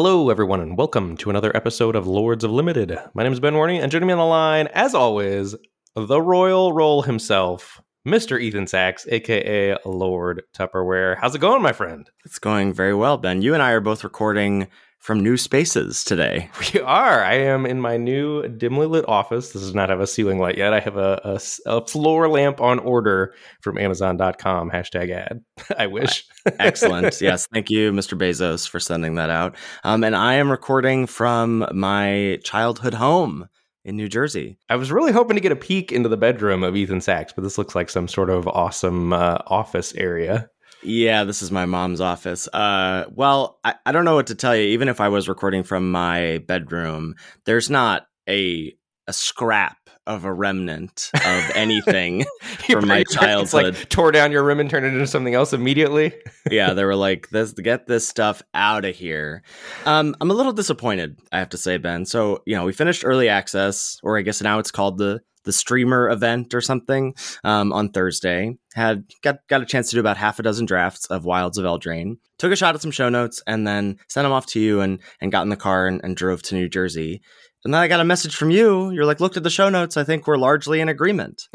Hello, everyone, and welcome to another episode of Lords of Limited. My name is Ben Warney, and joining me on the line, as always, the Royal Role himself, Mr. Ethan Saks, aka Lord Tupperware. How's it going, my friend? It's going very well, Ben. You and I are both recording from new spaces today. We are. I am in my new dimly lit office. This does not have a ceiling light yet. I have a, a, a floor lamp on order from Amazon.com. Hashtag ad. I wish. Excellent. Yes. Thank you, Mr. Bezos, for sending that out. Um, and I am recording from my childhood home in New Jersey. I was really hoping to get a peek into the bedroom of Ethan Saks, but this looks like some sort of awesome uh, office area. Yeah, this is my mom's office. Uh, well, I, I don't know what to tell you. Even if I was recording from my bedroom, there's not a a scrap of a remnant of anything from my childhood. Like tore down your room and turned it into something else immediately. yeah, they were like, "This, get this stuff out of here." Um, I'm a little disappointed, I have to say, Ben. So you know, we finished early access, or I guess now it's called the the streamer event or something um, on Thursday. Had got got a chance to do about half a dozen drafts of Wilds of Eldraine. Took a shot at some show notes and then sent them off to you and and got in the car and, and drove to New Jersey. And then I got a message from you. You're like, looked at the show notes. I think we're largely in agreement.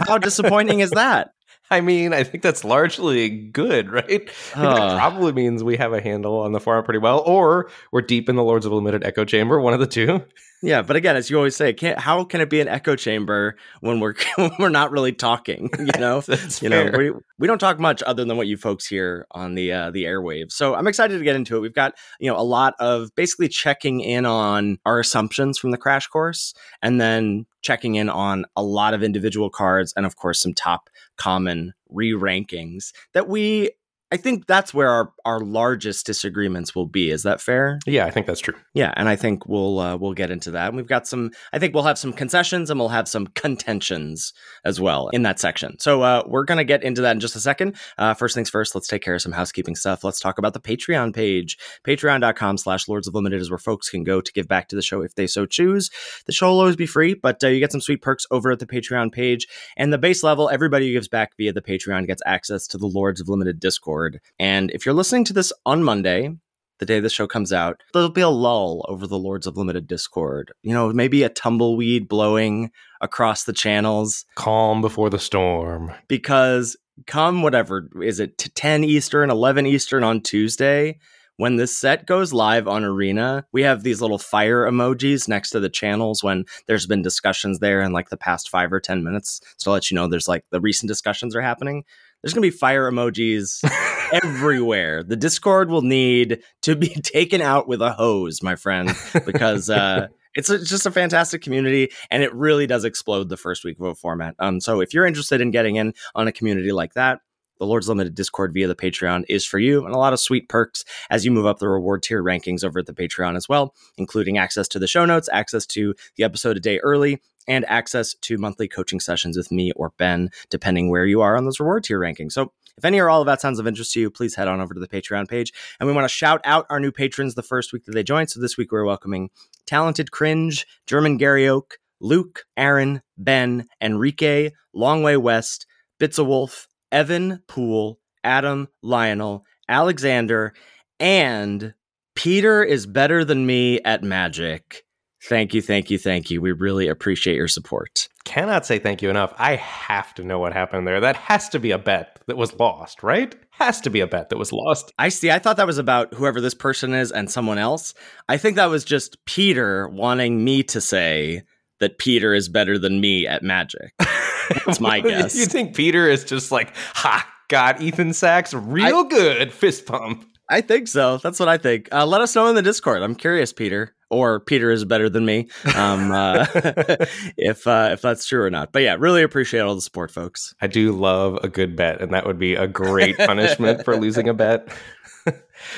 How disappointing is that? I mean, I think that's largely good, right? Uh, that probably means we have a handle on the farm pretty well, or we're deep in the Lords of Limited echo chamber, one of the two. Yeah, but again, as you always say, can't, how can it be an echo chamber when we're when we're not really talking? You know, you know, we, we don't talk much other than what you folks hear on the uh, the airwaves. So I'm excited to get into it. We've got you know a lot of basically checking in on our assumptions from the crash course, and then checking in on a lot of individual cards, and of course some top common re rankings that we I think that's where our, our largest disagreements will be. Is that fair? Yeah, I think that's true. Yeah, and I think we'll uh, we'll get into that. And we've got some. I think we'll have some concessions and we'll have some contentions as well in that section. So uh, we're gonna get into that in just a second. Uh, first things first, let's take care of some housekeeping stuff. Let's talk about the Patreon page. Patreon.com/slash Lords of Limited is where folks can go to give back to the show if they so choose. The show will always be free, but uh, you get some sweet perks over at the Patreon page. And the base level, everybody who gives back via the Patreon gets access to the Lords of Limited Discord. And if you're listening to this on Monday, the day the show comes out, there'll be a lull over the Lords of Limited Discord. You know, maybe a tumbleweed blowing across the channels. Calm before the storm. Because come whatever, is it 10 Eastern, 11 Eastern on Tuesday? When this set goes live on Arena, we have these little fire emojis next to the channels when there's been discussions there in like the past five or 10 minutes. to let you know there's like the recent discussions are happening there's going to be fire emojis everywhere. The Discord will need to be taken out with a hose, my friend, because uh, it's, a, it's just a fantastic community and it really does explode the first week of a format. Um, so if you're interested in getting in on a community like that, the Lord's Limited Discord via the Patreon is for you, and a lot of sweet perks as you move up the reward tier rankings over at the Patreon as well, including access to the show notes, access to the episode a day early, and access to monthly coaching sessions with me or Ben, depending where you are on those reward tier rankings. So if any or all of that sounds of interest to you, please head on over to the Patreon page. And we want to shout out our new patrons the first week that they joined. So this week we're welcoming Talented Cringe, German Gary Oak, Luke, Aaron, Ben, Enrique, Longway West, Bits a Wolf, Evan, Poole, Adam, Lionel, Alexander, and Peter is better than me at magic. Thank you, thank you, thank you. We really appreciate your support. Cannot say thank you enough. I have to know what happened there. That has to be a bet that was lost, right? Has to be a bet that was lost. I see. I thought that was about whoever this person is and someone else. I think that was just Peter wanting me to say that Peter is better than me at magic. That's my guess. you think Peter is just like, ha, got Ethan Saks real I, good fist pump. I think so. That's what I think. Uh, let us know in the Discord. I'm curious, Peter. or Peter is better than me. Um, uh, if uh, if that's true or not. But yeah, really appreciate all the support, folks. I do love a good bet, and that would be a great punishment for losing a bet.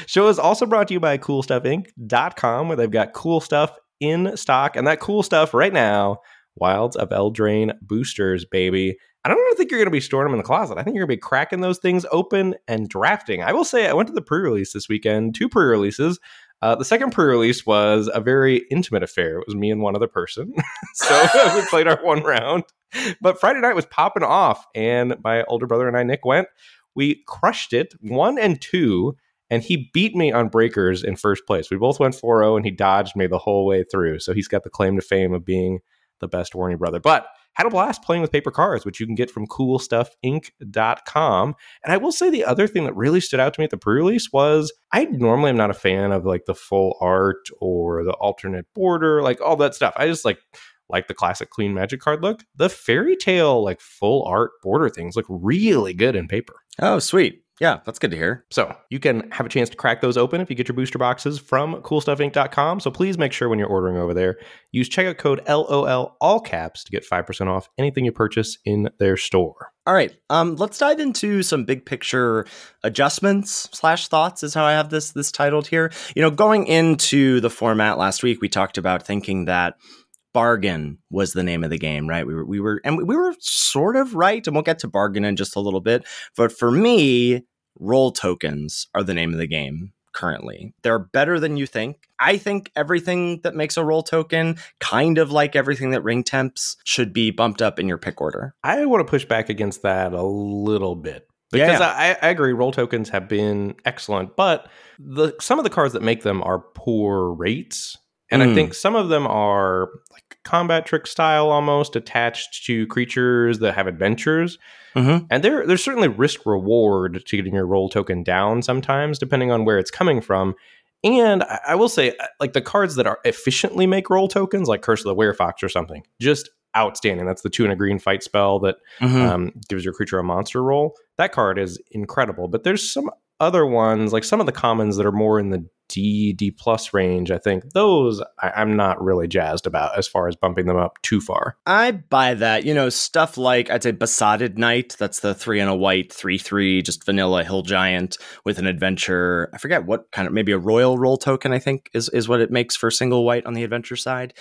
Show is also brought to you by CoolStuffInc.com, where they've got cool stuff in stock, and that cool stuff right now, Wilds of Eldraine boosters, baby. I don't think you're going to be storing them in the closet. I think you're going to be cracking those things open and drafting. I will say, I went to the pre-release this weekend, two pre-releases. Uh, the second pre-release was a very intimate affair. It was me and one other person, so we played our one round. But Friday night was popping off, and my older brother and I, Nick, went. We crushed it, one and two, and he beat me on breakers in first place. We both went 4-0, and he dodged me the whole way through. So he's got the claim to fame of being the best Warney brother. But had a blast playing with paper cards, which you can get from coolstuffinc.com. And I will say the other thing that really stood out to me at the pre-release was I normally am not a fan of like the full art or the alternate border, like all that stuff. I just like like the classic clean magic card look. The fairy tale like full art border things look really good in paper. Oh, sweet. Yeah, that's good to hear. So you can have a chance to crack those open if you get your booster boxes from coolstuffinc.com. So please make sure when you're ordering over there, use checkout code LOL all caps to get 5% off anything you purchase in their store. All right, um, let's dive into some big picture adjustments slash thoughts is how I have this this titled here. You know, going into the format last week, we talked about thinking that bargain was the name of the game, right? We were we were and we were sort of right, and we'll get to bargain in just a little bit. But for me, role tokens are the name of the game currently. They're better than you think. I think everything that makes a role token, kind of like everything that ring temps, should be bumped up in your pick order. I want to push back against that a little bit. Because Yeah. I, I agree, role tokens have been excellent, but the some of the cards that make them are poor rates, and I Mm. think some of them are like combat trick style almost attached to creatures that have adventures, Mm-hmm. and there there's certainly risk reward to getting your role token down sometimes, depending on where it's coming from. And I, I will say, uh, like the cards that are efficiently make role tokens, like Curse of the Werefox or something, just outstanding. That's the two and a green fight spell that Mm-hmm. um, gives your creature a monster role. That card is incredible. But there's some other ones, like some of the commons that are more in the D D plus range. I think those I, I'm not really jazzed about as far as bumping them up too far. I buy that. You know, stuff like I'd say Besotted Knight, that's the three and a white, three three, just vanilla hill giant with an adventure. I forget what kind of maybe a royal role token, I think, is is what it makes for single white on the adventure side.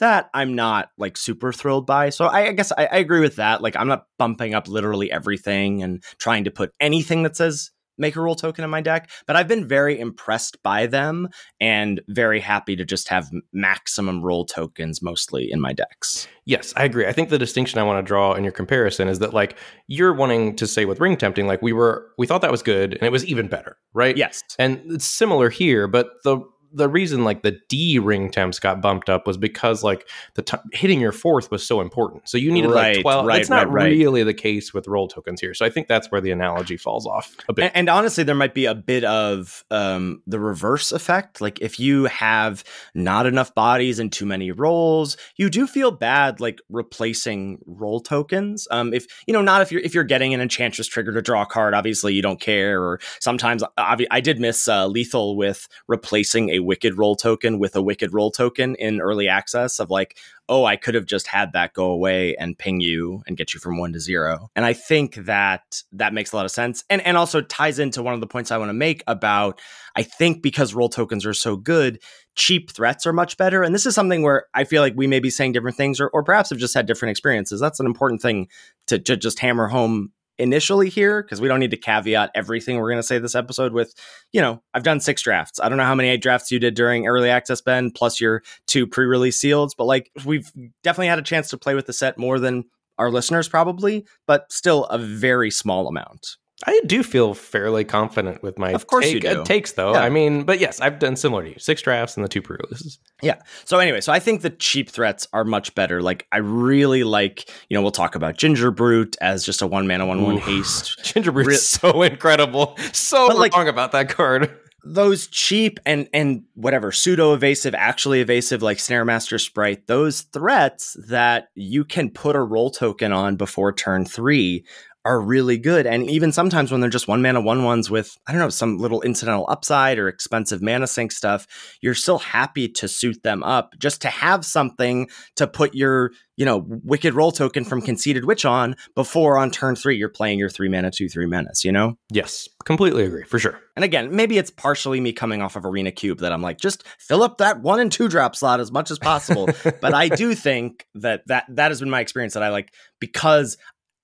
That I'm not like super thrilled by. So I, I guess I, I agree with that. Like I'm not bumping up literally everything and trying to put anything that says make a role token in my deck, but I've been very impressed by them and very happy to just have maximum role tokens mostly in my decks. Yes, I agree. I think the distinction I want to draw in your comparison is that like you're wanting to say with ring tempting, like we were we thought that was good and it was even better, right? Yes. And it's similar here, but the the reason like the D ring temps got bumped up was because like the t- hitting your fourth was so important. So you needed Right, like 12. right, That's not right, right. really the case with role tokens here. So I think that's where the analogy falls off a bit. And, and honestly, there might be a bit of um, the reverse effect. Like if you have not enough bodies and too many roles, you do feel bad like replacing role tokens. Um, if you know, not if you're if you're getting an enchantress trigger to draw a card, obviously you don't care. Or sometimes obvi- I did miss uh, lethal with replacing a wicked role token with a wicked role token in early access of like oh, I could have just had that go away and ping you and get you from one to zero. And I think that that makes a lot of sense. And and also ties into one of the points I want to make about I think because role tokens are so good, cheap threats are much better. And this is something where I feel like we may be saying different things or, or perhaps have just had different experiences. That's an important thing to, to just hammer home initially here because we don't need to caveat everything we're going to say this episode with you know i've done six drafts. I don't know how many drafts you did during early access ben plus your two pre-release seals but like we've definitely had a chance to play with the set more than our listeners probably but still a very small amount I do feel fairly confident with my Of course you take- uh, do. takes, though. Yeah. I mean, but yes, I've done similar to you. Six drafts and the two pre-releases. Yeah. So anyway, so I think the cheap threats are much better. Like I really like, you know, we'll talk about Gingerbrute as just a one mana one one haste. Gingerbread Re- is so incredible. So But, like- wrong about that card. Those cheap and and whatever pseudo evasive, actually evasive, like Snaremaster Sprite. Those threats that you can put a role token on before turn three are really good. And even sometimes when they're just one mana one ones with, I don't know, some little incidental upside or expensive mana sink stuff, you're still happy to suit them up just to have something to put your, you know, wicked role token from conceited witch on before on turn three you're playing your three mana, two, three menace, you know? Yes, completely agree, for sure. And again, maybe it's partially me coming off of Arena Cube that I'm like, just fill up that one and two drop slot as much as possible. but I do think that that that has been my experience that I like because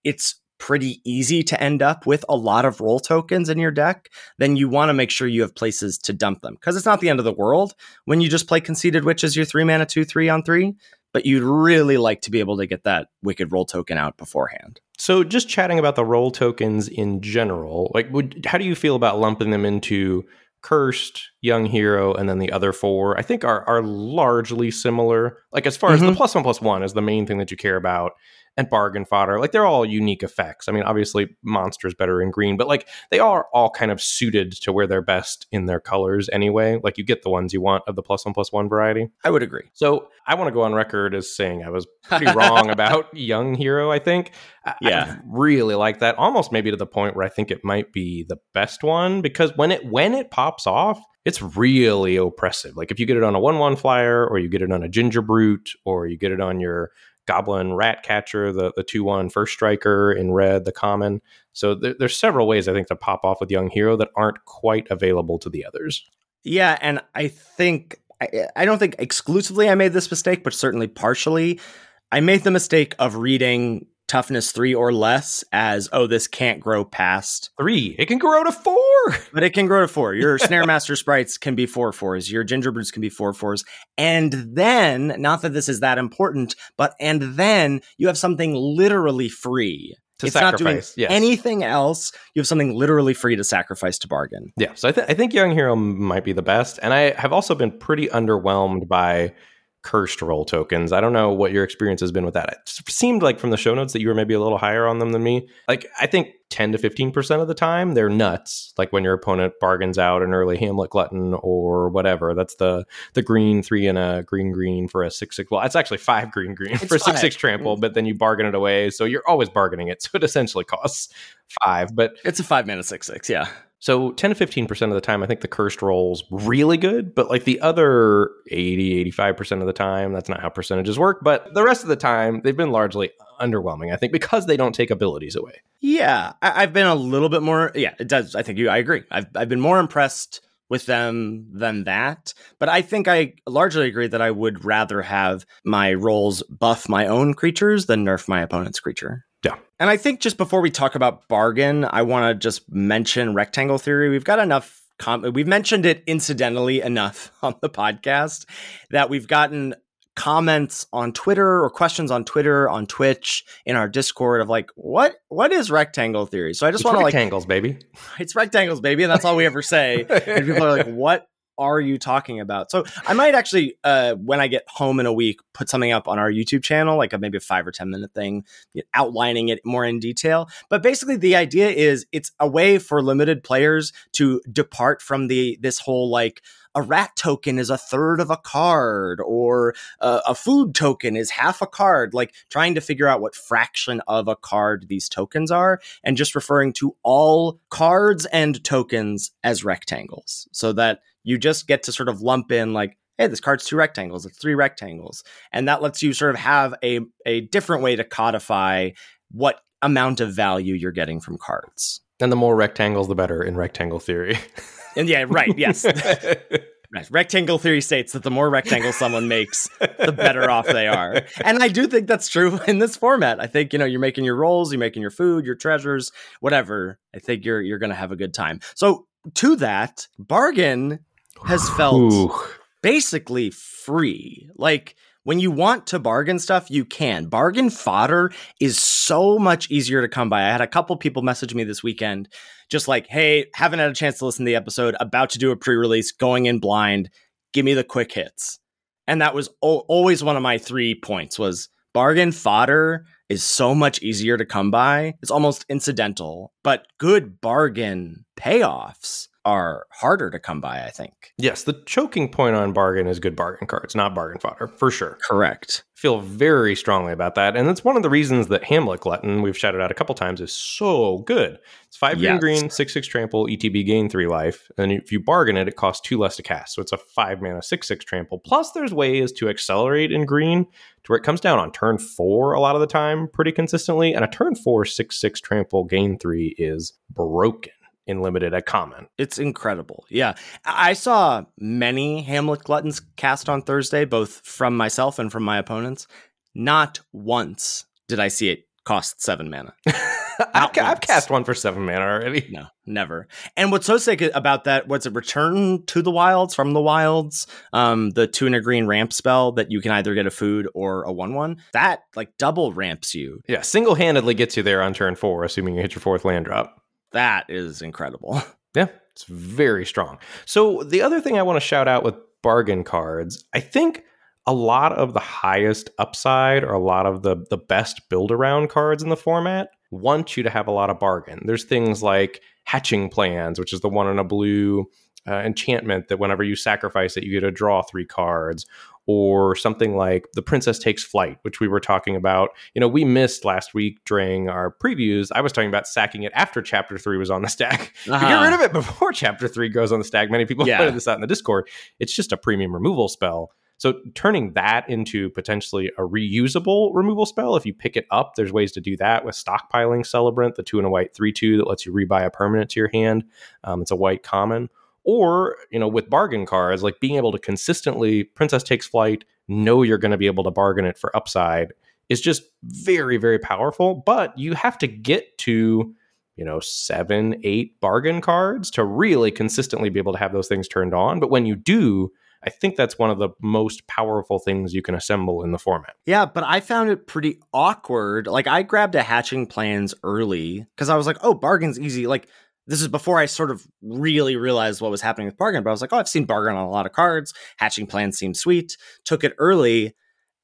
it's pretty easy to end up with a lot of role tokens in your deck, then you want to make sure you have places to dump them. Because it's not the end of the world when you just play Conceited Witch as your three mana, two, three on three, but you'd really like to be able to get that Wicked role token out beforehand. So, just chatting about the role tokens in general, like, would, how do you feel about lumping them into Cursed, Young Hero, and then the other four? I think are are largely similar. Like, as far mm-hmm. as the mm-hmm. plus one plus one is the main thing that you care about, and bargain fodder. Like they're all unique effects. I mean, obviously monsters better in green, but like they are all kind of suited to where they're best in their colors anyway. Like you get the ones you want of the plus one plus one variety. I would agree. So I want to go on record as saying I was pretty wrong about Young Hero, I think. Yeah. I really like that. Almost maybe to the point where I think it might be the best one because when it when it pops off, it's really oppressive. Like if you get it on a one one flyer, or you get it on a gingerbrute, or you get it on your Goblin Rat Catcher, the the two one first striker in red, the common. So there, there's several ways I think to pop off with Young Hero that aren't quite available to the others. Yeah, and I think I, I don't think exclusively I made this mistake, but certainly partially. I made the mistake of reading toughness three or less as oh this can't grow past three. It can grow to four. But it can grow to four. Your snaremaster sprites can be four fours. Your gingerbrutes can be four fours. And then not that this is that important but and then you have something literally free. To it's sacrifice, not doing yes. anything else. You have something literally free to sacrifice to bargain. Yeah, so I, th- I think Young Hero might be the best, and I have also been pretty underwhelmed by cursed role tokens. I don't know what your experience has been with that. It seemed like from the show notes that you were maybe a little higher on them than me. Like I think 10 to 15% of the time they're nuts. Like when your opponent bargains out an early Hamlet glutton or whatever. That's the the green 3 and a green green for a 6 6. Well, it's actually 5 green green it's for a 6 6 trample, mm-hmm. but then you bargain it away. So you're always bargaining it. So it essentially costs 5, but it's a 5 mana 6 6, yeah. So 10 to 15% of the time, I think the cursed role's really good, but like the other 80, 85% of the time, that's not how percentages work. But the rest of the time, they've been largely underwhelming, I think, because they don't take abilities away. Yeah. I- have been a little bit more, yeah, it does. I think you, I agree. I've, I've been more impressed with them than that. But I think I largely agree that I would rather have my roles buff my own creatures than nerf my opponent's creature. And I think just before we talk about bargain, I want to just mention rectangle theory. We've got enough com- we've mentioned it incidentally enough on the podcast that we've gotten comments on Twitter or questions on Twitter, on Twitch, in our Discord of like, what what is rectangle theory? So I just want to like rectangles, baby. It's rectangles, baby, and that's all we ever say. and people are like, what are you talking about? So I might actually, uh, when I get home in a week, put something up on our YouTube channel, like a maybe a five or 10 minute thing, outlining it more in detail. But basically the idea is it's a way for limited players to depart from the, this whole like, a rat token is a third of a card or uh, a food token is half a card like trying to figure out what fraction of a card these tokens are and just referring to all cards and tokens as rectangles so that you just get to sort of lump in like hey this card's two rectangles it's three rectangles and that lets you sort of have a, a different way to codify what amount of value you're getting from cards and the more rectangles the better in rectangle theory and yeah right yes Right. Rectangle theory states that the more rectangles someone makes, the better off they are. And I do think that's true in this format. I think, you know, you're making your roles, you're making your food, your treasures, whatever. I think you're you're gonna have a good time. So to that, bargain has felt Ooh. basically free. Like when you want to bargain stuff, you can. Bargain fodder is so much easier to come by. I had a couple people message me this weekend, just like, hey, haven't had a chance to listen to the episode, about to do a pre release, going in blind. Give me the quick hits. And that was o- always one of my three points was bargain fodder is so much easier to come by. It's almost incidental, but good bargain payoffs are harder to come by, I think. Yes, the choking point on bargain is good bargain cards, not bargain fodder, for sure. Correct. Feel very strongly about that. And that's one of the reasons that Hamlet Glutton, we've shouted out a couple times, is so good. It's five green Yes. green, six six trample, ETB gain three life. And if you bargain it, it costs two less to cast. So it's a five mana, six six trample. Plus, there's ways to accelerate in green to where it comes down on turn four a lot of the time pretty consistently. And a turn four, six six trample, gain three is broken in limited at common. It's incredible. Yeah. I saw many Hamlet Gluttons cast on Thursday, both from myself and from my opponents. Not once did I see it cost seven mana. I've, I've cast one for seven mana already. No, never. And what's so sick about that, what's it, return to the wilds, from the wilds, um, the two and a green ramp spell that you can either get a food or a 1 1, that like double ramps you. Yeah, single handedly gets you there on turn four, assuming you hit your fourth land drop. That is incredible. Yeah, it's very strong. So the other thing I want to shout out with bargain cards, I think a lot of the highest upside or a lot of the the best build around cards in the format want you to have a lot of bargain. There's things like hatching plans, which is the one in a blue uh, enchantment that whenever you sacrifice it, you get to draw three cards. Or something like the Princess Takes Flight, which we were talking about. You know, we missed last week during our previews. I was talking about sacking it after Chapter 3 was on the stack. But get Uh-huh. rid of it before chapter three goes on the stack. Many people Yeah. pointed this out in the Discord. It's just a premium removal spell. So turning that into potentially a reusable removal spell, if you pick it up, there's ways to do that with stockpiling Celebrant, the two and a white three two that lets you rebuy a permanent to your hand. Um, it's a white common. Or, you know, with bargain cards, like being able to consistently Princess Takes Flight, know you're going to be able to bargain it for upside is just very, very powerful. But you have to get to you know, seven, eight bargain cards to really consistently be able to have those things turned on. But when you do, I think that's one of the most powerful things you can assemble in the format. Yeah, but I found it pretty awkward. Like I grabbed a hatching plans early because I was like, oh, bargain's easy. Like this is before I sort of really realized what was happening with bargain. But I was like, oh, I've seen bargain on a lot of cards. Hatching plans seemed sweet. Took it early.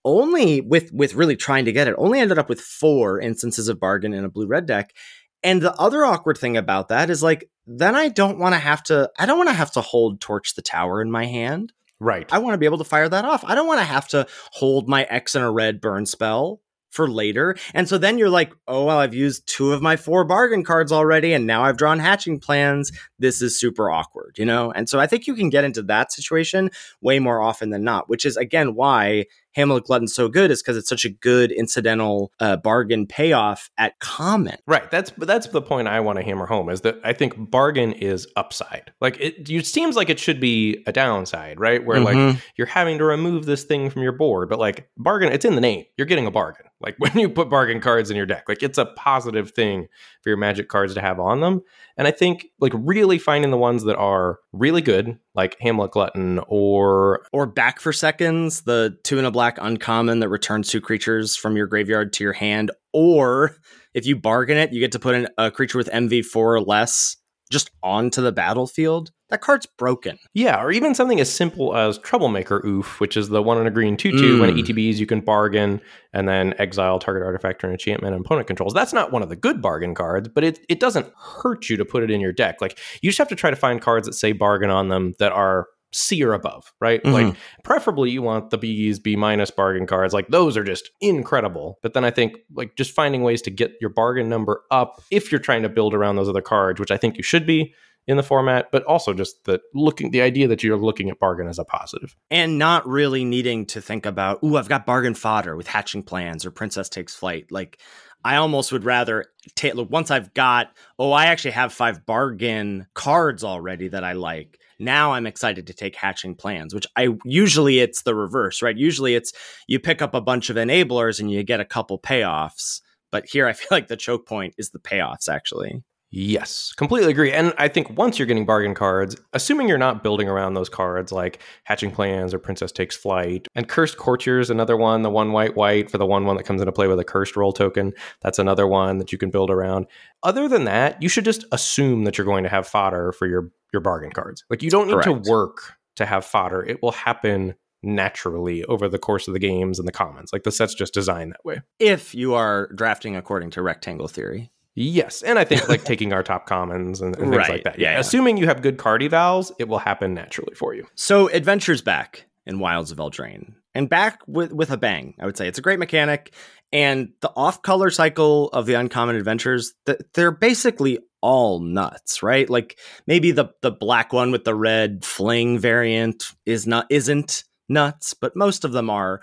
Only with with really trying to get it. Only ended up with four instances of bargain in a blue red deck. And the other awkward thing about that is like then I don't want to have to I don't want to have to hold torch the tower in my hand. Right. I want to be able to fire that off. I don't want to have to hold my X and a red burn spell for later. And so then you're like, oh, well, I've used two of my four bargain cards already, and now I've drawn hatching plans. This is super awkward, you know? And so I think you can get into that situation way more often than not, which is again why Hamlet Glutton's so good, is because it's such a good incidental uh, bargain payoff at common. Right. That's but that's the point I want to hammer home is that I think bargain is upside. Like it, it seems like it should be a downside, right? Where like Mhm. you're having to remove this thing from your board, but like bargain, it's in the name. You're getting a bargain. Like when you put bargain cards in your deck, like it's a positive thing for your magic cards to have on them. And I think like really finding the ones that are really good, like Hamlet Glutton or or back for seconds, the two and a black uncommon that returns two creatures from your graveyard to your hand, or if you bargain it, you get to put in a creature with MV4 or less just onto the battlefield. That card's broken. Yeah, or even something as simple as Troublemaker Ouphe, which is the one in a green 2 2. When it Mm. ETBs, you can bargain and then exile target artifact or enchantment and opponent controls. That's not one of the good bargain cards, but it, it doesn't hurt you to put it in your deck. Like, you just have to try to find cards that say bargain on them that are C or above, right? Mhm. Like, preferably you want the B's, B minus bargain cards. Like, those are just incredible. But then I think, like, just finding ways to get your bargain number up if you're trying to build around those other cards, which I think you should be in the format, but also just the looking the idea that you're looking at bargain as a positive. And not really needing to think about, ooh, I've got bargain fodder with hatching plans or Princess Takes Flight. Like, I almost would rather take, look, once I've got, oh, I actually have five bargain cards already that I like. Now I'm excited to take hatching plans, which I usually it's the reverse, right? Usually it's you pick up a bunch of enablers and you get a couple payoffs. But here I feel like the choke point is the payoffs, actually. Yes, completely agree. And I think once you're getting bargain cards, assuming you're not building around those cards like Hatching Plans or Princess Takes Flight, and Cursed Courtier is another one, the one white white for the one one that comes into play with a cursed role token. That's another one that you can build around. Other than that, you should just assume that you're going to have fodder for your your bargain cards. Like you don't need Correct. to work to have fodder. It will happen naturally over the course of the games and the commons. Like the set's just designed that way. If you are drafting according to rectangle theory. Yes, and I think like taking our top commons and, and things Right, like that. yeah, Yeah, assuming you have good card evals, it will happen naturally for you. So adventures back in Wilds of Eldraine. And back with with a bang, I would say. It's a great mechanic. And the off color cycle of the uncommon adventures, th- they're basically all nuts, right? Like maybe the the black one with the red fling variant is not isn't nuts, but most of them are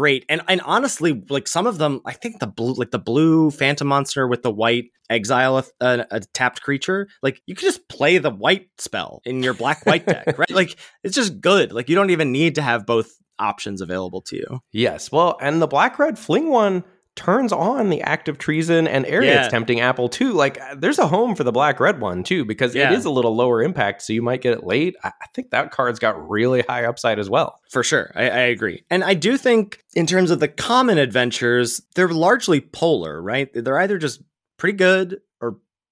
great. And and honestly, like some of them, I think the blue like the blue phantom monster with the white exile a, a, a tapped creature, like you could just play the white spell in your black white deck, right? Like it's just good. Like you don't even need to have both options available to you. Yes, well, and the black red fling one turns on the act of treason and area Yeah. tempting apple too. Like uh, there's a home for the black red one too because Yeah. it is a little lower impact, so you might get it late. I, think that card's got really high upside as well. For sure. I, I agree. And I do think, in terms of the common adventures, they're largely polar, right? They're either just pretty good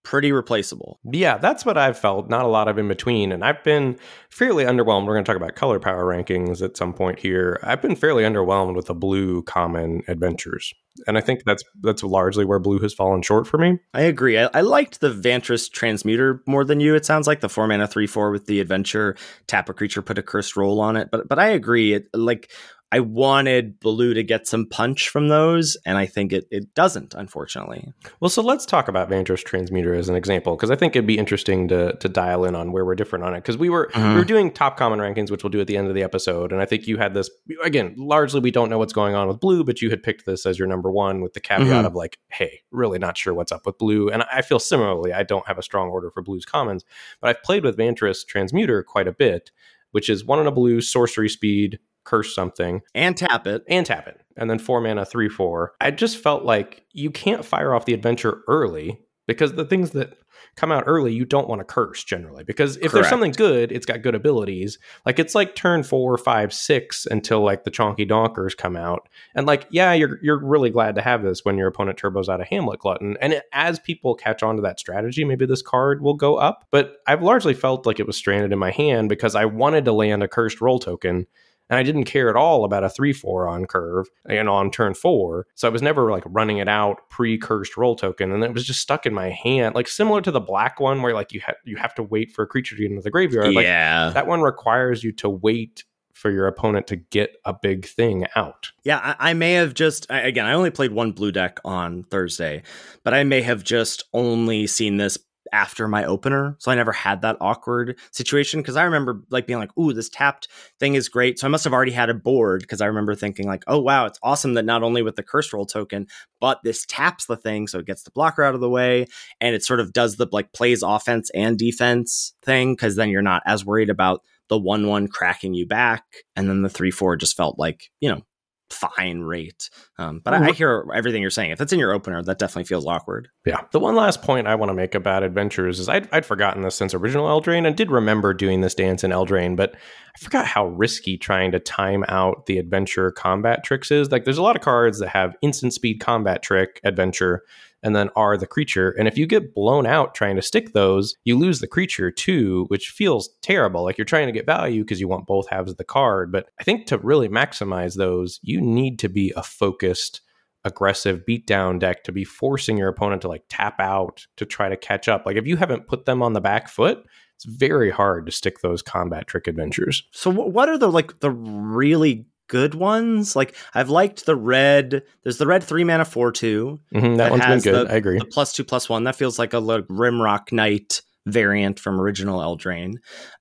pretty replaceable. Yeah, that's what I've felt. Not a lot of in between. And I've been fairly underwhelmed. We're going to talk about color power rankings at some point here. I've been fairly underwhelmed with the blue common adventures. And I think that's that's largely where blue has fallen short for me. I agree. I, I liked the Vantress Transmuter more than you. It sounds like the four mana three four with the adventure tap a creature, put a cursed role on it. But but I agree. It like I wanted blue to get some punch from those, and I think it it doesn't, unfortunately. Well, so let's talk about Vantress Transmuter as an example, because I think it'd be interesting to to dial in on where we're different on it. Because we were Mhm. we were doing top common rankings, which we'll do at the end of the episode, and I think you had this again. Largely, we don't know what's going on with blue, but you had picked this as your number one with the caveat Mhm. of like, hey, really not sure what's up with blue. And I feel similarly. I don't have a strong order for blues commons, but I've played with Vantress Transmuter quite a bit, which is one in a blue sorcery speed. Curse something And tap it. and tap it, and then four mana, three, four. I just felt like you can't fire off the adventure early because the things that come out early, you don't want to curse generally. Because if there's something good, it's got good abilities. Like it's like turn four, five, six until like the chonky donkers come out. And like, yeah, you're you're really glad to have this when your opponent turbos out a Hamlet Glutton. And it, as people catch on to that strategy, maybe this card will go up. But I've largely felt like it was stranded in my hand because I wanted to land a cursed role token and I didn't care at all about a three four on curve and on turn four. So I was never like running it out pre cursed role token, and it was just stuck in my hand, like similar to the black one where like you have you have to wait for a creature to get into the graveyard. Like yeah. that one requires you to wait for your opponent to get a big thing out. Yeah, I, I may have just I, again. I only played one blue deck on Thursday, but I may have just only seen this after my opener, so I never had that awkward situation. Because I remember like being like, "Ooh, this tapped thing is great." So I must have already had a board because I remember thinking like, "Oh wow, it's awesome that not only with the curse role token, but this taps the thing, so it gets the blocker out of the way, and it sort of does the like plays offense and defense thing because then you're not as worried about." The one one cracking you back, and then the three four just felt like you know fine rate. Um, but I, I hear everything you're saying. If that's in your opener, that definitely feels awkward. Yeah. The one last point I want to make about adventures is I'd, I'd forgotten this since original Eldraine and did remember doing this dance in Eldraine, but I forgot how risky trying to time out the adventure combat tricks is. Like, there's a lot of cards that have instant speed combat trick, adventure, and then are the creature. And if you get blown out trying to stick those, you lose the creature too, which feels terrible. Like you're trying to get value because you want both halves of the card. But I think to really maximize those, you need to be a focused aggressive beatdown deck to be forcing your opponent to like tap out to try to catch up. Like if you haven't put them on the back foot, it's very hard to stick those combat trick adventures. So what are the like the really good ones? Like I've liked the red. There's the red three mana four two. Mhm, that, That one's been good. the- I agree. The plus two plus one that feels like a Rimrock Knight variant from original Eldraine.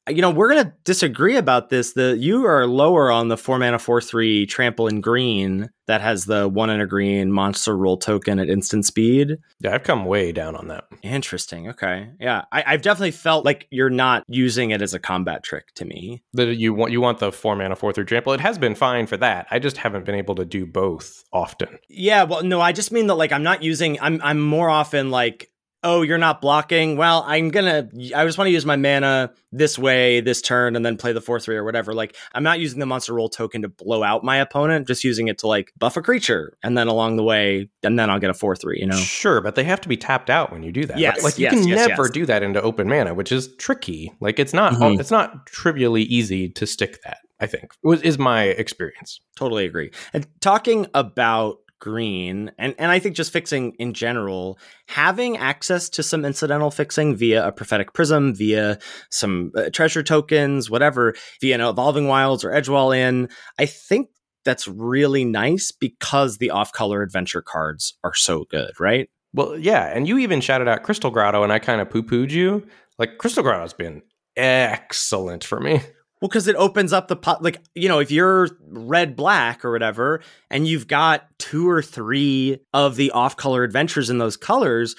Uh, You know we're gonna disagree about this. The you are lower on the four mana four three trample in green that has the one in a green monster role token at instant speed. Yeah, I've come way down on that. Interesting. Okay. Yeah. I, I've definitely felt like you're not using it as a combat trick to me. That you want you want the four mana four through trample. It has been fine for that. I just haven't been able to do both often. Yeah. Well, no, I just mean that like I'm not using, I'm, I'm more often like, oh, you're not blocking. Well, I'm going to, I just want to use my mana this way, this turn, and then play the 4 3 or whatever. Like, I'm not using the monster role token to blow out my opponent, just using it to like buff a creature. And then along the way, and then I'll get a 4 3, you know? Sure, but they have to be tapped out when you do that. Yes, like you yes, can yes, never yes. do that into open mana, which is tricky. Like it's not Mhm. it's not trivially easy to stick that. I think was is my experience. Totally agree. And talking about green. And and I think just fixing in general having access to some incidental fixing via a prophetic prism via some uh, treasure tokens whatever via an evolving wilds or edgewall inn I think that's really nice because the off color adventure cards are so good right? Well yeah and you even shouted out crystal grotto and I kind of poo-pooed you. Like crystal grotto's been excellent for me well, because it opens up the pot. Like, you know, if you're red black or whatever, and you've got two or three of the off color adventures in those colors,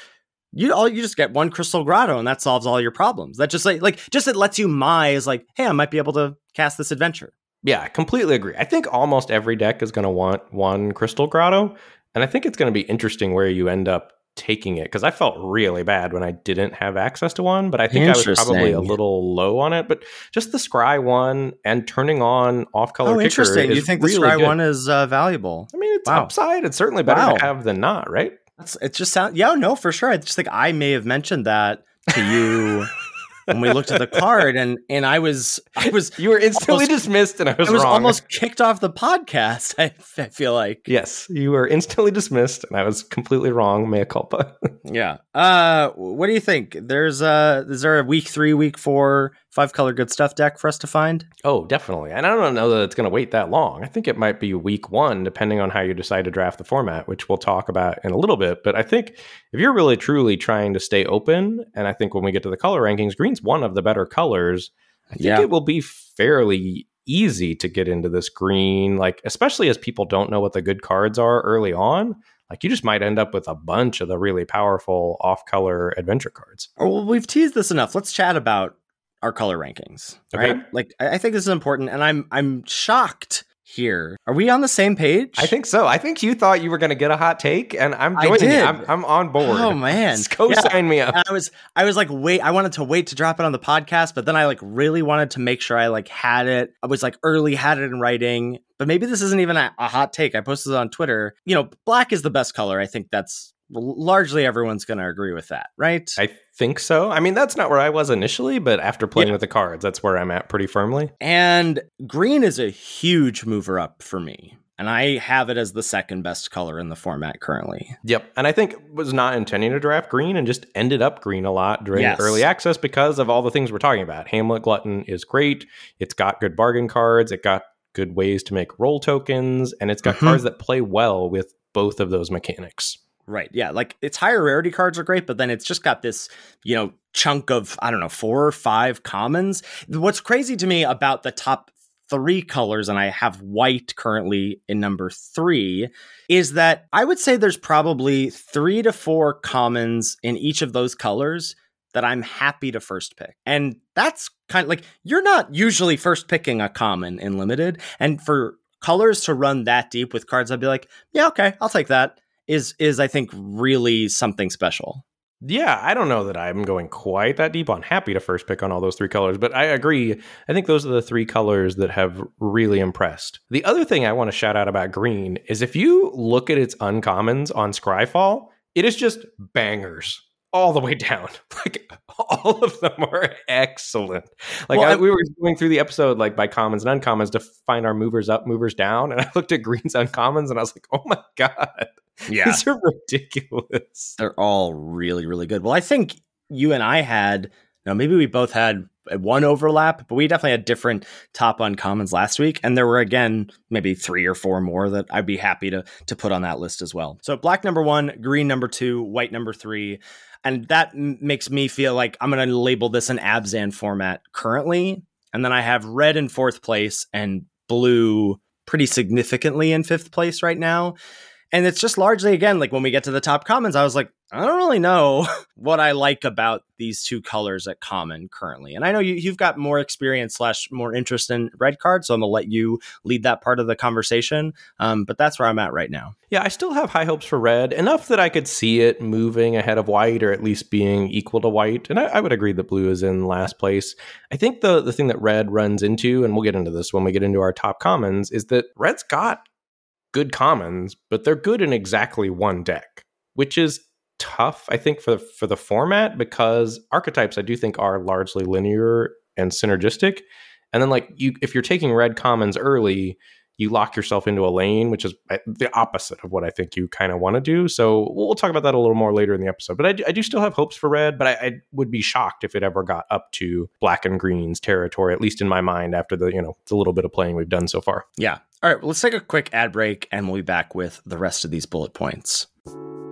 you all you just get one crystal grotto and that solves all your problems. That just like like just it lets you mize like, hey, I might be able to cast this adventure. Yeah, I completely agree. I think almost every deck is going to want one crystal grotto, and I think it's going to be interesting where you end up taking it because I felt really bad when I didn't have access to one, but I think I was probably a little low on it. But just the Scry one and turning on off color. Oh, interesting. You think really the Scry good. one is uh, valuable? I mean, it's wow. upside. It's certainly better wow. to have than not, right? That's, it just sounds, yeah, no, for sure. I just think I may have mentioned that to you when we looked at the card and and I was I was you were instantly almost, dismissed and I was, I was wrong. almost kicked off the podcast. I, I, feel like yes, you were instantly dismissed and I was completely wrong. Mea culpa. yeah. Uh, what do you think? There's uh, is there a week three, week four five color good stuff deck for us to find? Oh, definitely. And I don't know that it's going to wait that long. I think it might be week one, depending on how you decide to draft the format, which we'll talk about in a little bit. But I think if you're really truly trying to stay open, and I think when we get to the color rankings, green's one of the better colors. I think yeah. it will be fairly easy to get into this green, like especially as people don't know what the good cards are early on like you just might end up with a bunch of the really powerful off color adventure cards. Oh, well, we've teased this enough. Let's chat about our color rankings. Okay. Right? Like I think this is important and I'm I'm shocked here. Are we on the same page? I think so. I think you thought you were going to get a hot take, and I'm joining you. I'm, I'm, on board. Oh man, go yeah. me up. I was I was like, wait, I wanted to wait to drop it on the podcast, but then I like really wanted to make sure I like had it. I was like early had it in writing, but maybe this isn't even a, a hot take. I posted it on Twitter. You know, black is the best color. I think that's largely everyone's going to agree with that, right? I think so. I mean, that's not where I was initially, but after playing yeah. with the cards, that's where I'm at pretty firmly. And green is a huge mover up for me. And I have it as the second best color in the format currently. Yep. And I think was not intending to draft green and just ended up green a lot during yes. early access because of all the things we're talking about. Hamlet Glutton is great. It's got good bargain cards. It got good ways to make roll tokens. And it's got mm-hmm. cards that play well with both of those mechanics. Right. Yeah. Like its higher rarity cards are great, but then it's just got this, you know, chunk of, I don't know, four or five commons. What's crazy to me about the top three colors, and I have white currently in number three, is that I would say there's probably three to four commons in each of those colors that I'm happy to first pick. And that's kind of like you're not usually first picking a common in limited. And for colors to run that deep with cards, I'd be like, yeah, okay, I'll take that is is I think really something special. Yeah, I don't know that I'm going quite that deep on happy to first pick on all those three colors, but I agree. I think those are the three colors that have really impressed. The other thing I want to shout out about green is if you look at its uncommons on Scryfall, it is just bangers all the way down. Like all of them are excellent. Like well, I, we were going through the episode like by commons and uncommons to find our movers up, movers down, and I looked at greens uncommons and I was like, oh my god, yeah, these are ridiculous. They're all really really good. Well, I think you and I had. Now maybe we both had one overlap, but we definitely had different top uncommons last week, and there were again maybe three or four more that I'd be happy to to put on that list as well. So black number one, green number two, white number three and that m- makes me feel like I'm going to label this an Abzan format currently, and then I have red in fourth place and blue pretty significantly in fifth place right now. And it's just largely again like when we get to the top commons, I was like, I don't really know what I like about these two colors at common currently. And I know you, have got more experience slash more interest in red cards, so I'm gonna let you lead that part of the conversation. Um, but that's where I'm at right now. Yeah, I still have high hopes for red, enough that I could see it moving ahead of white, or at least being equal to white. And I, I would agree that blue is in last place. I think the the thing that red runs into, and we'll get into this when we get into our top commons, is that red's got good commons, but they're good in exactly one deck, which is tough, I think, for for the format because archetypes I do think are largely linear and synergistic. And then like you if you're taking red commons early, you lock yourself into a lane, which is uh, the opposite of what I think you kind of want to do. So we'll talk about that a little more later in the episode. But I do, I do still have hopes for red, but I, I, would be shocked if it ever got up to black and green's territory, at least in my mind, after the you know the little bit of playing we've done so far. Yeah. All right. Well, let's take a quick ad break, and we'll be back with the rest of these bullet points.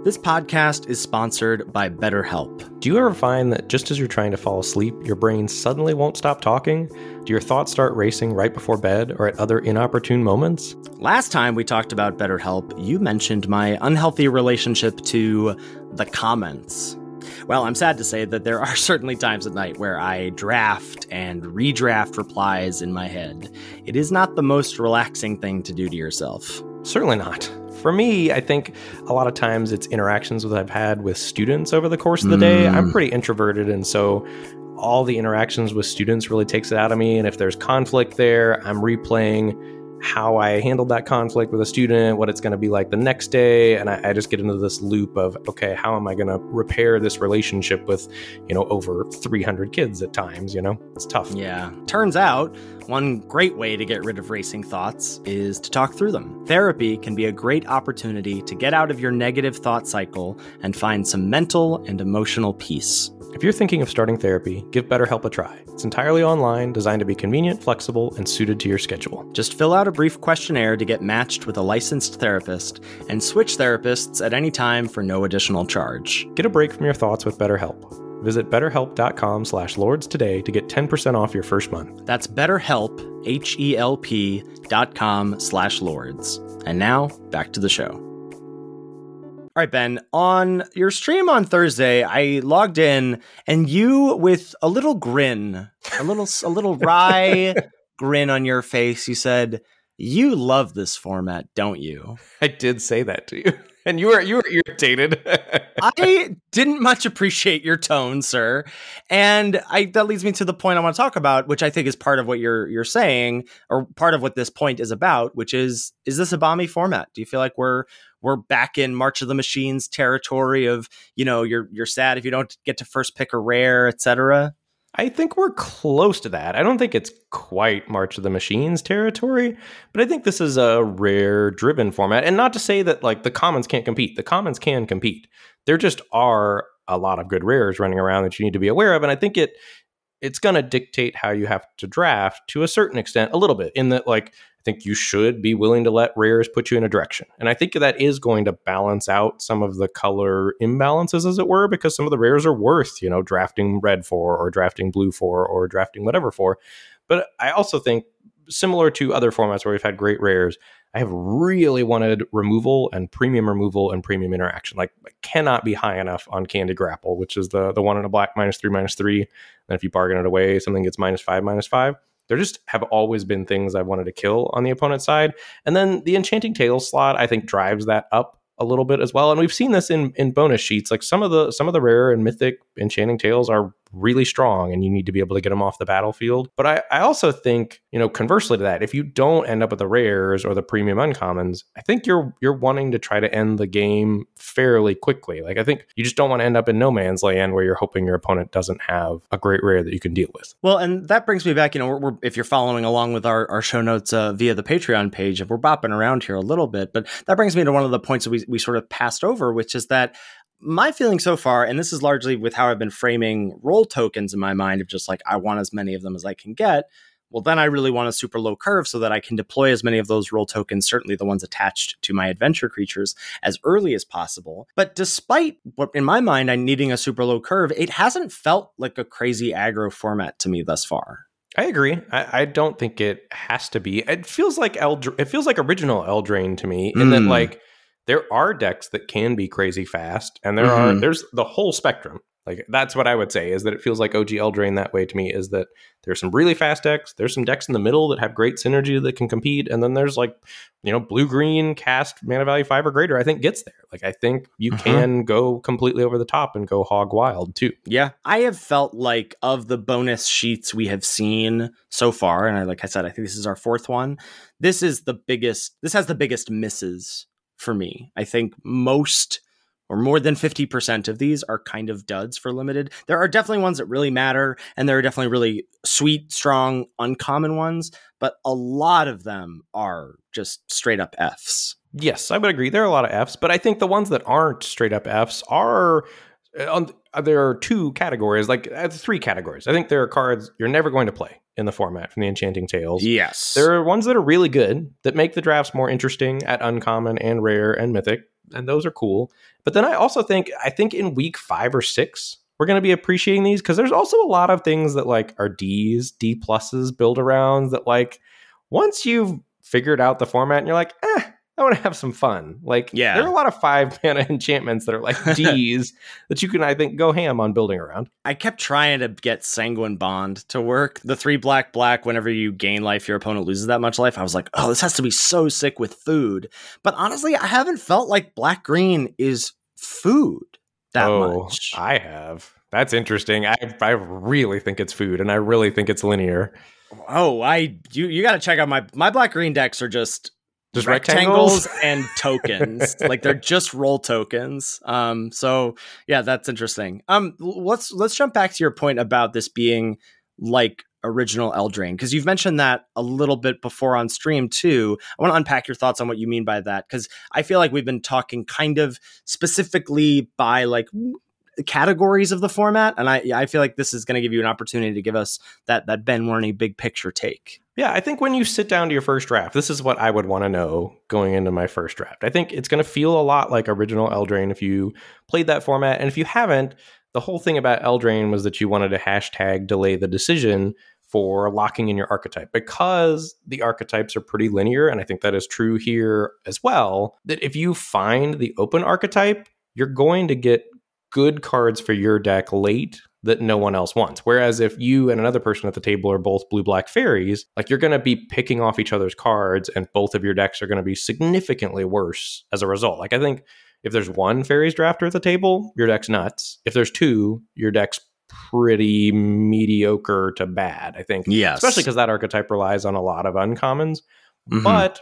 This podcast is sponsored by BetterHelp. Do you ever find that just as you're trying to fall asleep, your brain suddenly won't stop talking? Do your thoughts start racing right before bed or at other inopportune moments? Last time we talked about BetterHelp, you mentioned my unhealthy relationship to the comments. Well, I'm sad to say that there are certainly times at night where I draft and redraft replies in my head. It is not the most relaxing thing to do to yourself. Certainly not for me, I think a lot of times it's interactions that I've had with students over the course of the day. I'm mm. pretty introverted, and so all the interactions with students really takes it out of me. And if there's conflict there, I'm replaying how I handled that conflict with a student, what it's going to be like the next day. And I, I, just get into this loop of, okay, how am I going to repair this relationship with, you know, over 300 kids at times? You know, it's tough. Yeah. Turns out one great way to get rid of racing thoughts is to talk through them. Therapy can be a great opportunity to get out of your negative thought cycle and find some mental and emotional peace. If you're thinking of starting therapy, give BetterHelp a try. It's entirely online, designed to be convenient, flexible, and suited to your schedule. Just fill out a brief questionnaire to get matched with a licensed therapist and switch therapists at any time for no additional charge. Get a break from your thoughts with BetterHelp. Visit betterhelp.com slash lords today to get 10% off your first month. That's betterhelp, H-E-L-P dot com slash lords. And now, back to the show. All right, Ben, on your stream on Thursday, I logged in and you with a little grin, a little a little wry grin on your face, you said, "You love this format, don't you?" I did say that to you. And you were you were irritated. I didn't much appreciate your tone, sir. And I that leads me to the point I want to talk about, which I think is part of what you're you're saying, or part of what this point is about, which is is this a bomby format? Do you feel like we're we're back in March of the Machines territory of, you know, you're you're sad if you don't get to first pick a rare, etc. I think we're close to that. I don't think it's quite March of the Machines territory, but I think this is a rare driven format. And not to say that like the commons can't compete. The commons can compete. There just are a lot of good rares running around that you need to be aware of. And I think it it's going to dictate how you have to draft to a certain extent, a little bit, in that like think you should be willing to let rares put you in a direction. And I think that is going to balance out some of the color imbalances, as it were, because some of the rares are worth, you know, drafting red for or drafting blue for or drafting whatever for. But I also think, similar to other formats where we've had great rares, I have really wanted removal and premium removal and premium interaction. Like cannot be high enough on Candy Grapple, which is the the one in a black minus three minus three. And if you bargain it away, something gets minus five minus five there just have always been things I've wanted to kill on the opponent's side. And then the Enchanting Tales slot, I think, drives that up a little bit as well. And we've seen this in in bonus sheets. Like some of the some of the rare and mythic enchanting tales are really strong and you need to be able to get them off the battlefield. But I, I also think, you know, conversely to that, if you don't end up with the rares or the premium uncommons, I think you're you're wanting to try to end the game fairly quickly. Like I think you just don't want to end up in no man's land where you're hoping your opponent doesn't have a great rare that you can deal with. Well, and that brings me back, you know, we're, we're, if you're following along with our, our show notes uh, via the Patreon page, if we're bopping around here a little bit, but that brings me to one of the points that we, we sort of passed over, which is that my feeling so far, and this is largely with how I've been framing role tokens in my mind of just like, I want as many of them as I can get. Well, then I really want a super low curve so that I can deploy as many of those role tokens, certainly the ones attached to my adventure creatures, as early as possible. But despite what in my mind I'm needing a super low curve, it hasn't felt like a crazy aggro format to me thus far. I agree. I, I, don't think it has to be. It feels like it feels like original Eldraine to me, in mm. that like there are decks that can be crazy fast, and there mm-hmm. are there's the whole spectrum. Like that's what I would say is that it feels like OG Eldraine that way to me is that there's some really fast decks, there's some decks in the middle that have great synergy that can compete, and then there's like you know blue green cast mana value five or greater. I think gets there. Like I think you mm-hmm. can go completely over the top and go hog wild too. Yeah, I have felt like of the bonus sheets we have seen so far, and I like I said, I think this is our fourth one. This is the biggest. This has the biggest misses for me. I think most or more than 50% of these are kind of duds for limited. There are definitely ones that really matter, and there are definitely really sweet, strong, uncommon ones, but a lot of them are just straight up Fs. Yes, I would agree. There are a lot of Fs, but I think the ones that aren't straight up Fs are uh, on. uh, There are two categories, like uh, three categories. I think there are cards you're never going to play in the format from the Enchanting Tales. Yes. There are ones that are really good that make the drafts more interesting at uncommon and rare and mythic, and those are cool. But then I also think I think in week five or six we're going to be appreciating these because there's also a lot of things that like are D's, D pluses, build arounds that like once you've figured out the format and you're like, eh, I want to have some fun. Like, Yeah. there are a lot of five mana enchantments that are like D's that you can, I think, go ham on building around. I kept trying to get Sanguine Bond to work. The three black black, whenever you gain life, your opponent loses that much life. I was like, oh, this has to be so sick with food. But honestly, I haven't felt like black green is food that oh, much. I have. That's interesting. I I really think it's food, and I really think it's linear. oh, I you you got to check out my my black green decks are just Just rectangles, rectangles? and tokens. like they're just role tokens. Um, so yeah, that's interesting. Um, let's let's jump back to your point about this being like original Eldraine because you've mentioned that a little bit before on stream too. I want to unpack your thoughts on what you mean by that because I feel like we've been talking kind of specifically by like categories of the format and I I feel like this is going to give you an opportunity to give us that that Ben Warney big picture take. Yeah, I think when you sit down to your first draft, this is what I would want to know going into my first draft. I think it's going to feel a lot like original Eldraine if you played that format. And if you haven't, the whole thing about Eldraine was that you wanted to hashtag delay the decision for locking in your archetype because the archetypes are pretty linear. And I think that is true here as well. That if you find the open archetype, you're going to get good cards for your deck late that no one else wants. Whereas if you and another person at the table are both blue black fairies, like you're going to be picking off each other's cards and both of your decks are going to be significantly worse as a result. Like I think if there's one fairies drafter at the table, your deck's nuts. If there's two, your deck's pretty mediocre to bad, I think. Yes. Especially because that archetype relies on a lot of uncommons. Mhm. But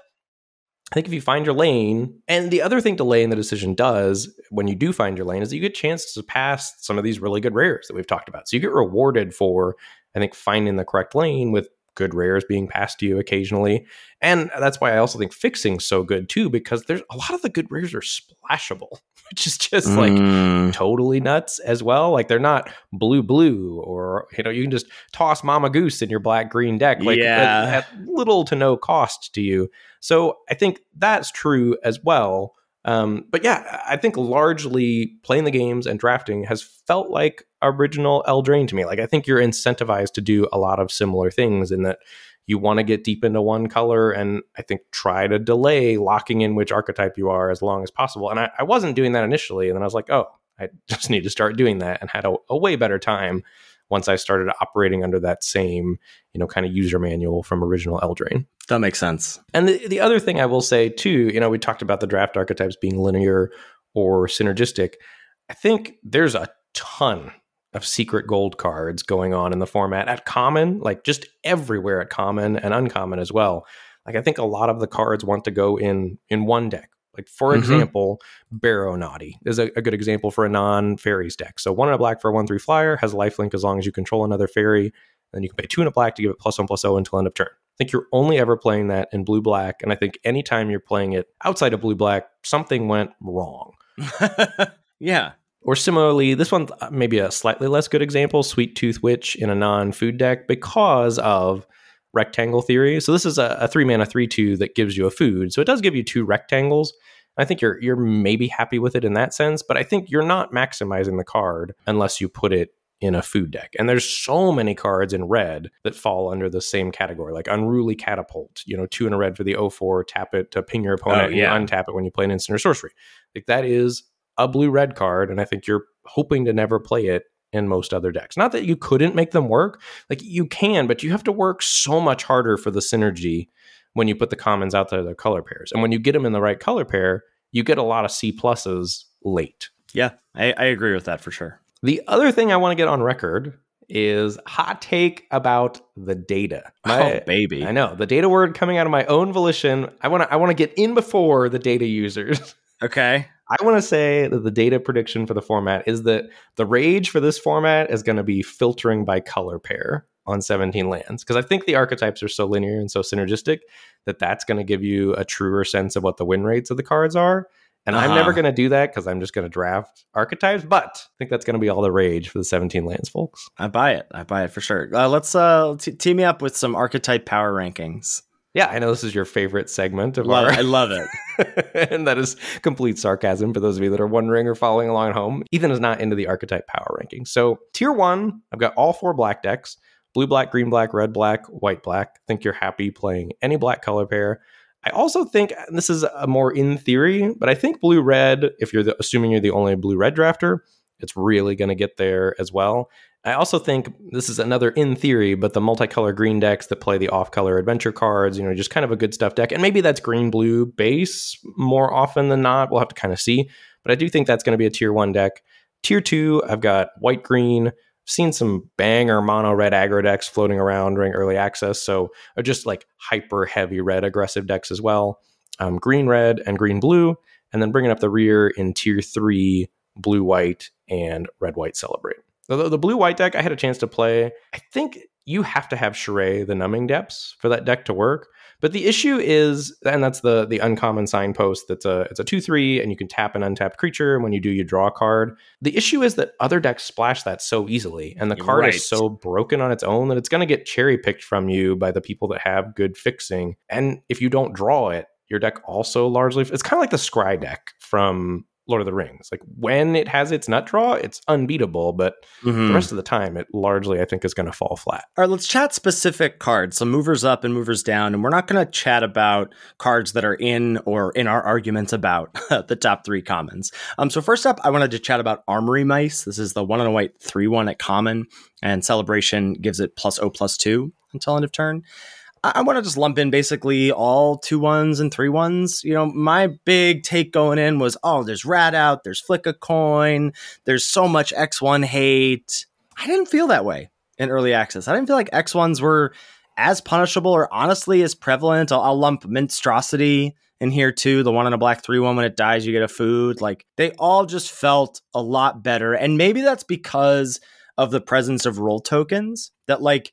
I think if you find your lane, and the other thing delaying the decision does when you do find your lane is that you get a chance to pass some of these really good rares that we've talked about. So you get rewarded for, I think, finding the correct lane with good rares being passed to you occasionally. And that's why I also think fixing's so good too, because there's a lot of the good rares are splashable, which is just like Mm. totally nuts as well. Like they're not blue blue or you know you can just toss Mama Goose in your black green deck like Yeah. at, at little to no cost to you. So I think that's true as well. Um, but yeah, I think largely playing the games and drafting has felt like original Eldraine to me. Like I think you're incentivized to do a lot of similar things in that you want to get deep into one color and I think try to delay locking in which archetype you are as long as possible. And I, I wasn't doing that initially, and then I was like, oh, I just need to start doing that, and had a, a way better time once I started operating under that same, you know, kind of user manual from original Eldraine. That makes sense. And the, the other thing I will say too, you know, we talked about the draft archetypes being linear or synergistic. I think there's a ton of secret gold cards going on in the format at common, like just everywhere at common and uncommon as well. Like I think a lot of the cards want to go in in one deck. Like for Mhm. example, Barrow Naughty is a, a good example for a non fairies deck. So one in a black for a one three flyer has lifelink as long as you control another fairy. Then you can pay two in a black to give it plus one plus zero until end of turn. I think you're only ever playing that in blue black, and I think anytime you're playing it outside of blue black, something went wrong. yeah. Or similarly, this one maybe a slightly less good example, Sweettooth Witch in a non-food deck because of rectangle theory. So this is a, a three mana three two that gives you a food. So it does give you two rectangles. I think you're you're maybe happy with it in that sense, but I think you're not maximizing the card unless you put it in a food deck. And there's so many cards in red that fall under the same category, like Unruly Catapult, you know, two in a red for the 04, tap it to ping your opponent, Oh, and yeah. untap it when you play an instant or sorcery. Like that is a blue red card, and I think you're hoping to never play it in most other decks. Not that you couldn't make them work, like you can, but you have to work so much harder for the synergy when you put the commons out there, their color pairs. And when you get them in the right color pair, you get a lot of C pluses late. Yeah. I, I agree with that for sure. The other thing I want to get on record is hot take about the data. My- oh, baby. I know the data word coming out of my own volition. I want to I want to get in before the data users. Okay. I want to say that the data prediction for the format is that the rage for this format is going to be filtering by color pair on 17 lands because I think the archetypes are so linear and so synergistic that that's going to give you a truer sense of what the win rates of the cards are. And I'm never Uh-huh. going to do that because I'm just going to draft archetypes, but I think that's going to be all the rage for the 17 lands, folks. I buy it. I buy it for sure. Uh, let's uh, t- team me up with some archetype power rankings. Yeah, I know this is your favorite segment of Love our. I love it. and that is complete sarcasm for those of you that are wondering or following along at home. Ethan is not into the archetype power ranking. So, tier one, I've got all four black decks blue, black, green, black, red, black, white, black. I think you're happy playing any black color pair. I also think and this is a more in theory, but I think blue red, if you're the, assuming you're the only blue red drafter, it's really going to get there as well. I also think this is another in theory, but the multicolor green decks that play the off color adventure cards, you know, just kind of a good stuff deck. And maybe that's green blue base more often than not. We'll have to kind of see. But I do think that's going to be a tier one deck. Tier two, I've got white green. I've seen some banger mono red aggro decks floating around during early access. So, or just like hyper heavy red aggressive decks as well. Um, green red and green blue. And then bringing up the rear in tier three, blue white and red white celebrate. The, the blue white deck I had a chance to play. I think you have to have Sharae the numbing depths for that deck to work. But the issue is, and that's the the uncommon signpost. That's a it's a two three, and you can tap an untapped creature. And when you do, you draw a card. The issue is that other decks splash that so easily, and the card Right. is so broken on its own that it's going to get cherry picked from you by the people that have good fixing. And if you don't draw it, your deck also largely it's kind of like the Scry deck from Lord of the Rings. Like when it has its nut draw, it's unbeatable, but Mhm. the rest of the time, it largely I think is going to fall flat. All right, let's chat specific cards, So movers up and movers down, and we're not going to chat about cards that are in or in our arguments about the top three commons. Um, so first up, I wanted to chat about Armory Mice. This is the one on a white three one at common, and Celebration gives it plus O plus two until end of turn. I, I want to just lump in basically all two ones and three ones. You know, my big take going in was, oh, there's Rat Out, there's Flick a Coin, there's so much X one hate. I didn't feel that way in early access. I didn't feel like X ones were as punishable or honestly as prevalent. I'll, I'll lump Monstrosity in here too. The one on a black three one when it dies, you get a food. Like they all just felt a lot better, and maybe that's because of the presence of role tokens. That like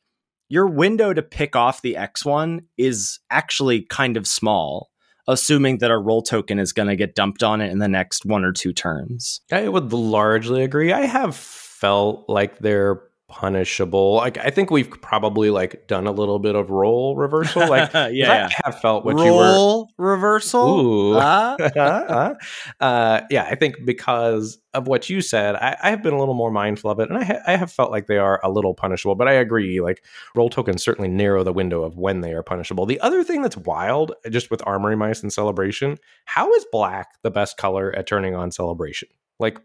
your window to pick off the X one is actually kind of small. Assuming that a role token is going to get dumped on it in the next one or two turns. I would largely agree. I have felt like they're punishable. Like I think we've probably like done a little bit of role reversal. Like 'cause yeah, I have felt what you were. roll reversal. Ooh. Uh, uh, yeah, I think because of what you said, I, I have been a little more mindful of it, and I, ha- I have felt like they are a little punishable. But I agree, like role tokens certainly narrow the window of when they are punishable. The other thing that's wild, just with armory mice and celebration, how is black the best color at turning on celebration? Like.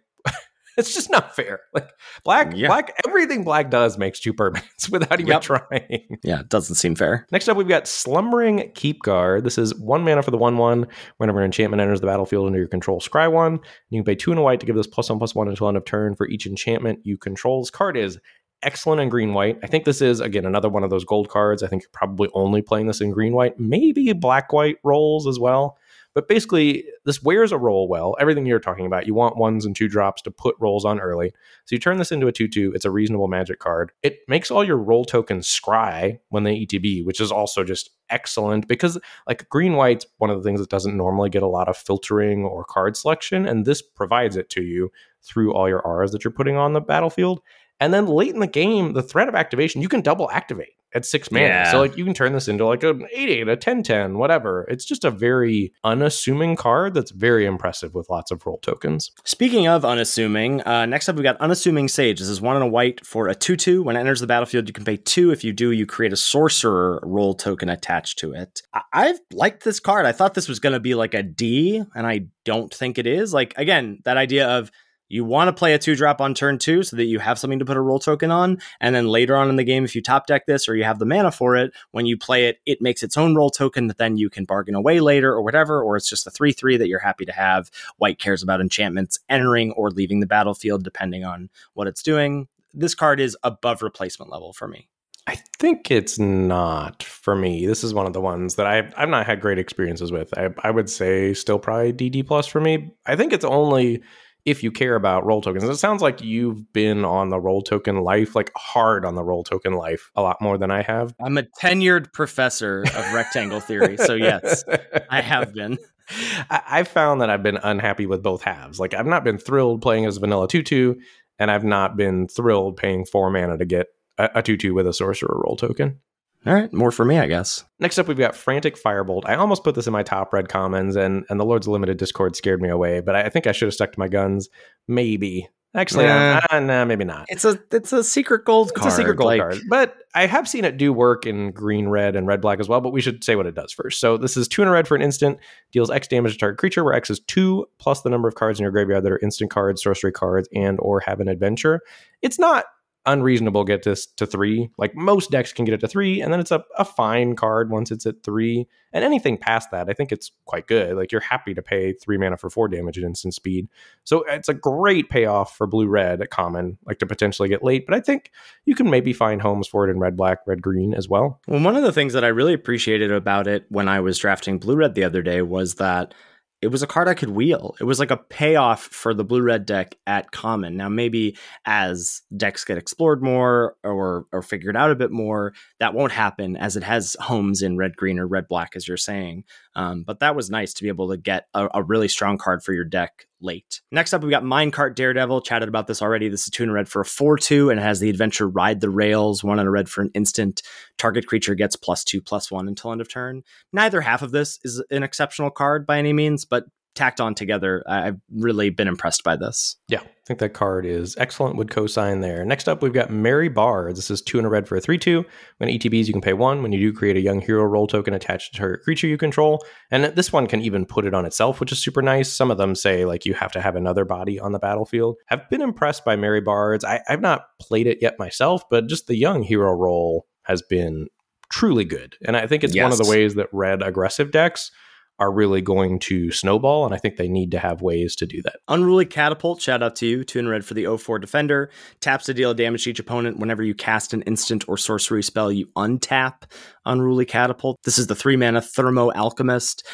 It's just not fair. Like black, Yeah. black, everything black does makes two permanents without even Yep. trying. Yeah, it doesn't seem fair. Next up, we've got Slumbering Keepguard. This is one mana for the 1 1. Whenever an enchantment enters the battlefield under your control, scry one. You can pay two and a white to give this plus one plus one until end of turn for each enchantment you control. This card is excellent in green white. I think this is, again, another one of those gold cards. I think you're probably only playing this in green white, maybe black white rolls as well. But basically, this wears a role well. Everything you're talking about, you want ones and two drops to put roles on early. So you turn this into a 2 2. It's a reasonable magic card. It makes all your role tokens scry when they ETB, which is also just excellent because, like, green white's one of the things that doesn't normally get a lot of filtering or card selection. And this provides it to you through all your R's that you're putting on the battlefield. And then late in the game, the threat of activation, you can double activate at six mana. Yeah. So, like, you can turn this into like an 8 8, a 10 10, whatever. It's just a very unassuming card that's very impressive with lots of role tokens. Speaking of unassuming, uh, next up we've got Unassuming Sage. This is one and a white for a 2 2. When it enters the battlefield, you can pay two. If you do, you create a sorcerer role token attached to it. I- I've liked this card. I thought this was going to be like a D, and I don't think it is. Like, again, that idea of you want to play a two drop on turn two so that you have something to put a role token on. And then later on in the game, if you top deck this or you have the mana for it, when you play it, it makes its own role token that then you can bargain away later or whatever. Or it's just a 3 3 that you're happy to have. White cares about enchantments entering or leaving the battlefield, depending on what it's doing. This card is above replacement level for me. I think it's not for me. This is one of the ones that I've I've not had great experiences with. I, I would say still probably DD plus for me. I think it's only if you care about role tokens. It sounds like you've been on the role token life, like hard on the role token life, a lot more than I have. I'm a tenured professor of rectangle theory, so yes, I have been. I, I've found that I've been unhappy with both halves. Like I've not been thrilled playing as vanilla tutu, and I've not been thrilled paying four mana to get a, a tutu with a sorcerer role token. All right, more for me, I guess. Next up, we've got Frantic Firebolt. I almost put this in my top red commons, and and the Lord's Limited Discord scared me away. But I think I should have stuck to my guns. Maybe. Actually, Nah. uh, maybe not. It's a it's a secret gold It's card. a secret gold like- card, but I have seen it do work in green, red, and red, black as well. But we should say what it does first. So this is two in a red for an instant, deals X damage to target creature, where X is two plus the number of cards in your graveyard that are instant cards, sorcery cards, and or have an adventure. It's not unreasonable get this to three. Like most decks can get it to three, and then it's a, a fine card once it's at three. And anything past that, I think it's quite good. Like you're happy to pay three mana for four damage at instant speed. So it's a great payoff for blue red at common, like to potentially get late. But I think you can maybe find homes for it in red black, red green as well. Well, one of the things that I really appreciated about it when I was drafting Blue Red the other day was that it was a card I could wheel. It was like a payoff for the Blue Red deck at common. Now, maybe as decks get explored more or or figured out a bit more, that won't happen as it has homes in red green or red black, as you're saying. Um, but that was nice to be able to get a, a really strong card for your deck late. Next up, we've got Minecart Daredevil. Chatted about this already. This is two red for a 4 2 and it has the adventure Ride the Rails, one in a red for an instant. Target creature gets plus two, plus one until end of turn. Neither half of this is an exceptional card by any means, but tacked on together, I- I've really been impressed by this. Yeah, I think that card is excellent. Would co-sign there. Next up, we've got Merry Bards. This is two in a red for a three-two. When ETBs, you can pay one. When you do, create a young hero role token attached to target creature you control. And this one can even put it on itself, which is super nice. Some of them say like you have to have another body on the battlefield. I've been impressed by Merry Bards. I, I've not played it yet myself, but just the young hero role has been truly good. And I think it's one of the ways that red aggressive decks are really going to snowball. And I think they need to have ways to do that. Unruly Catapult, shout out to you. Two in red for the 04 Defender. Taps to deal damage to each opponent. Whenever you cast an instant or sorcery spell, you untap Unruly Catapult. This is the three mana Thermo Alchemist.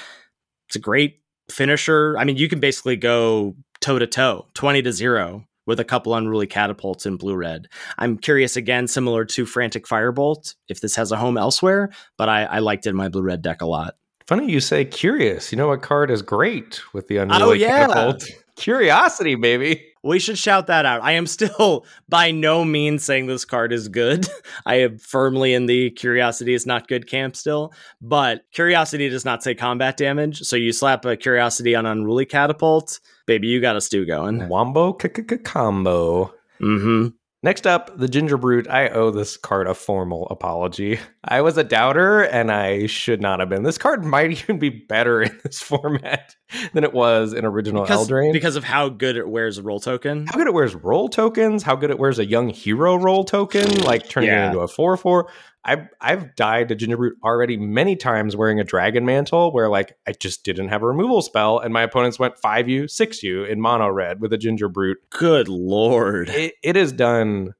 It's a great finisher. I mean, you can basically go toe to toe, 20 to 0 with a couple unruly catapults in blue red. I'm curious again, similar to Frantic Firebolt, if this has a home elsewhere, but I, I liked it in my blue red deck a lot. Funny you say curious. You know what card is great with the unruly Oh, yeah. catapult? Curiosity, baby. We should shout that out. I am still by no means saying this card is good. I am firmly in the curiosity is not good camp still, but curiosity does not say combat damage. So you slap a curiosity on unruly catapult, baby, you got a stew going. Wombo combo. Mm-hmm. Next up, the Gingerbrute. I owe this card a formal apology. I was a doubter and I should not have been. This card might even be better in this format than it was in original Because, Eldraine. because of how good it wears a role token. how good it wears role tokens, how good it wears a young hero role token, like turning Yeah. it into a 4 4. I've, I've died to Gingerbrute already many times wearing a dragon mantle where, like, I just didn't have a removal spell, and my opponents went 5U, 6U in mono red with a Gingerbrute. Good lord. It, it has done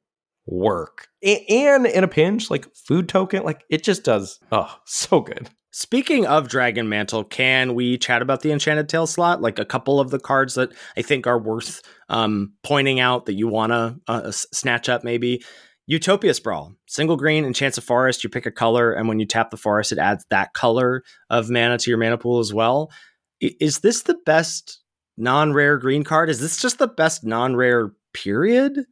work. And in a pinch, like, food token, like, it just does, oh, so good. Speaking of Dragon Mantle, can we chat about the Enchanted Tale slot? Like a couple of the cards that I think are worth um, pointing out that you want to uh, snatch up, maybe. Utopia Sprawl, single green, enchants a forest. You pick a color, and when you tap the forest, it adds that color of mana to your mana pool as well. Is this the best non rare green card? Is this just the best non rare period?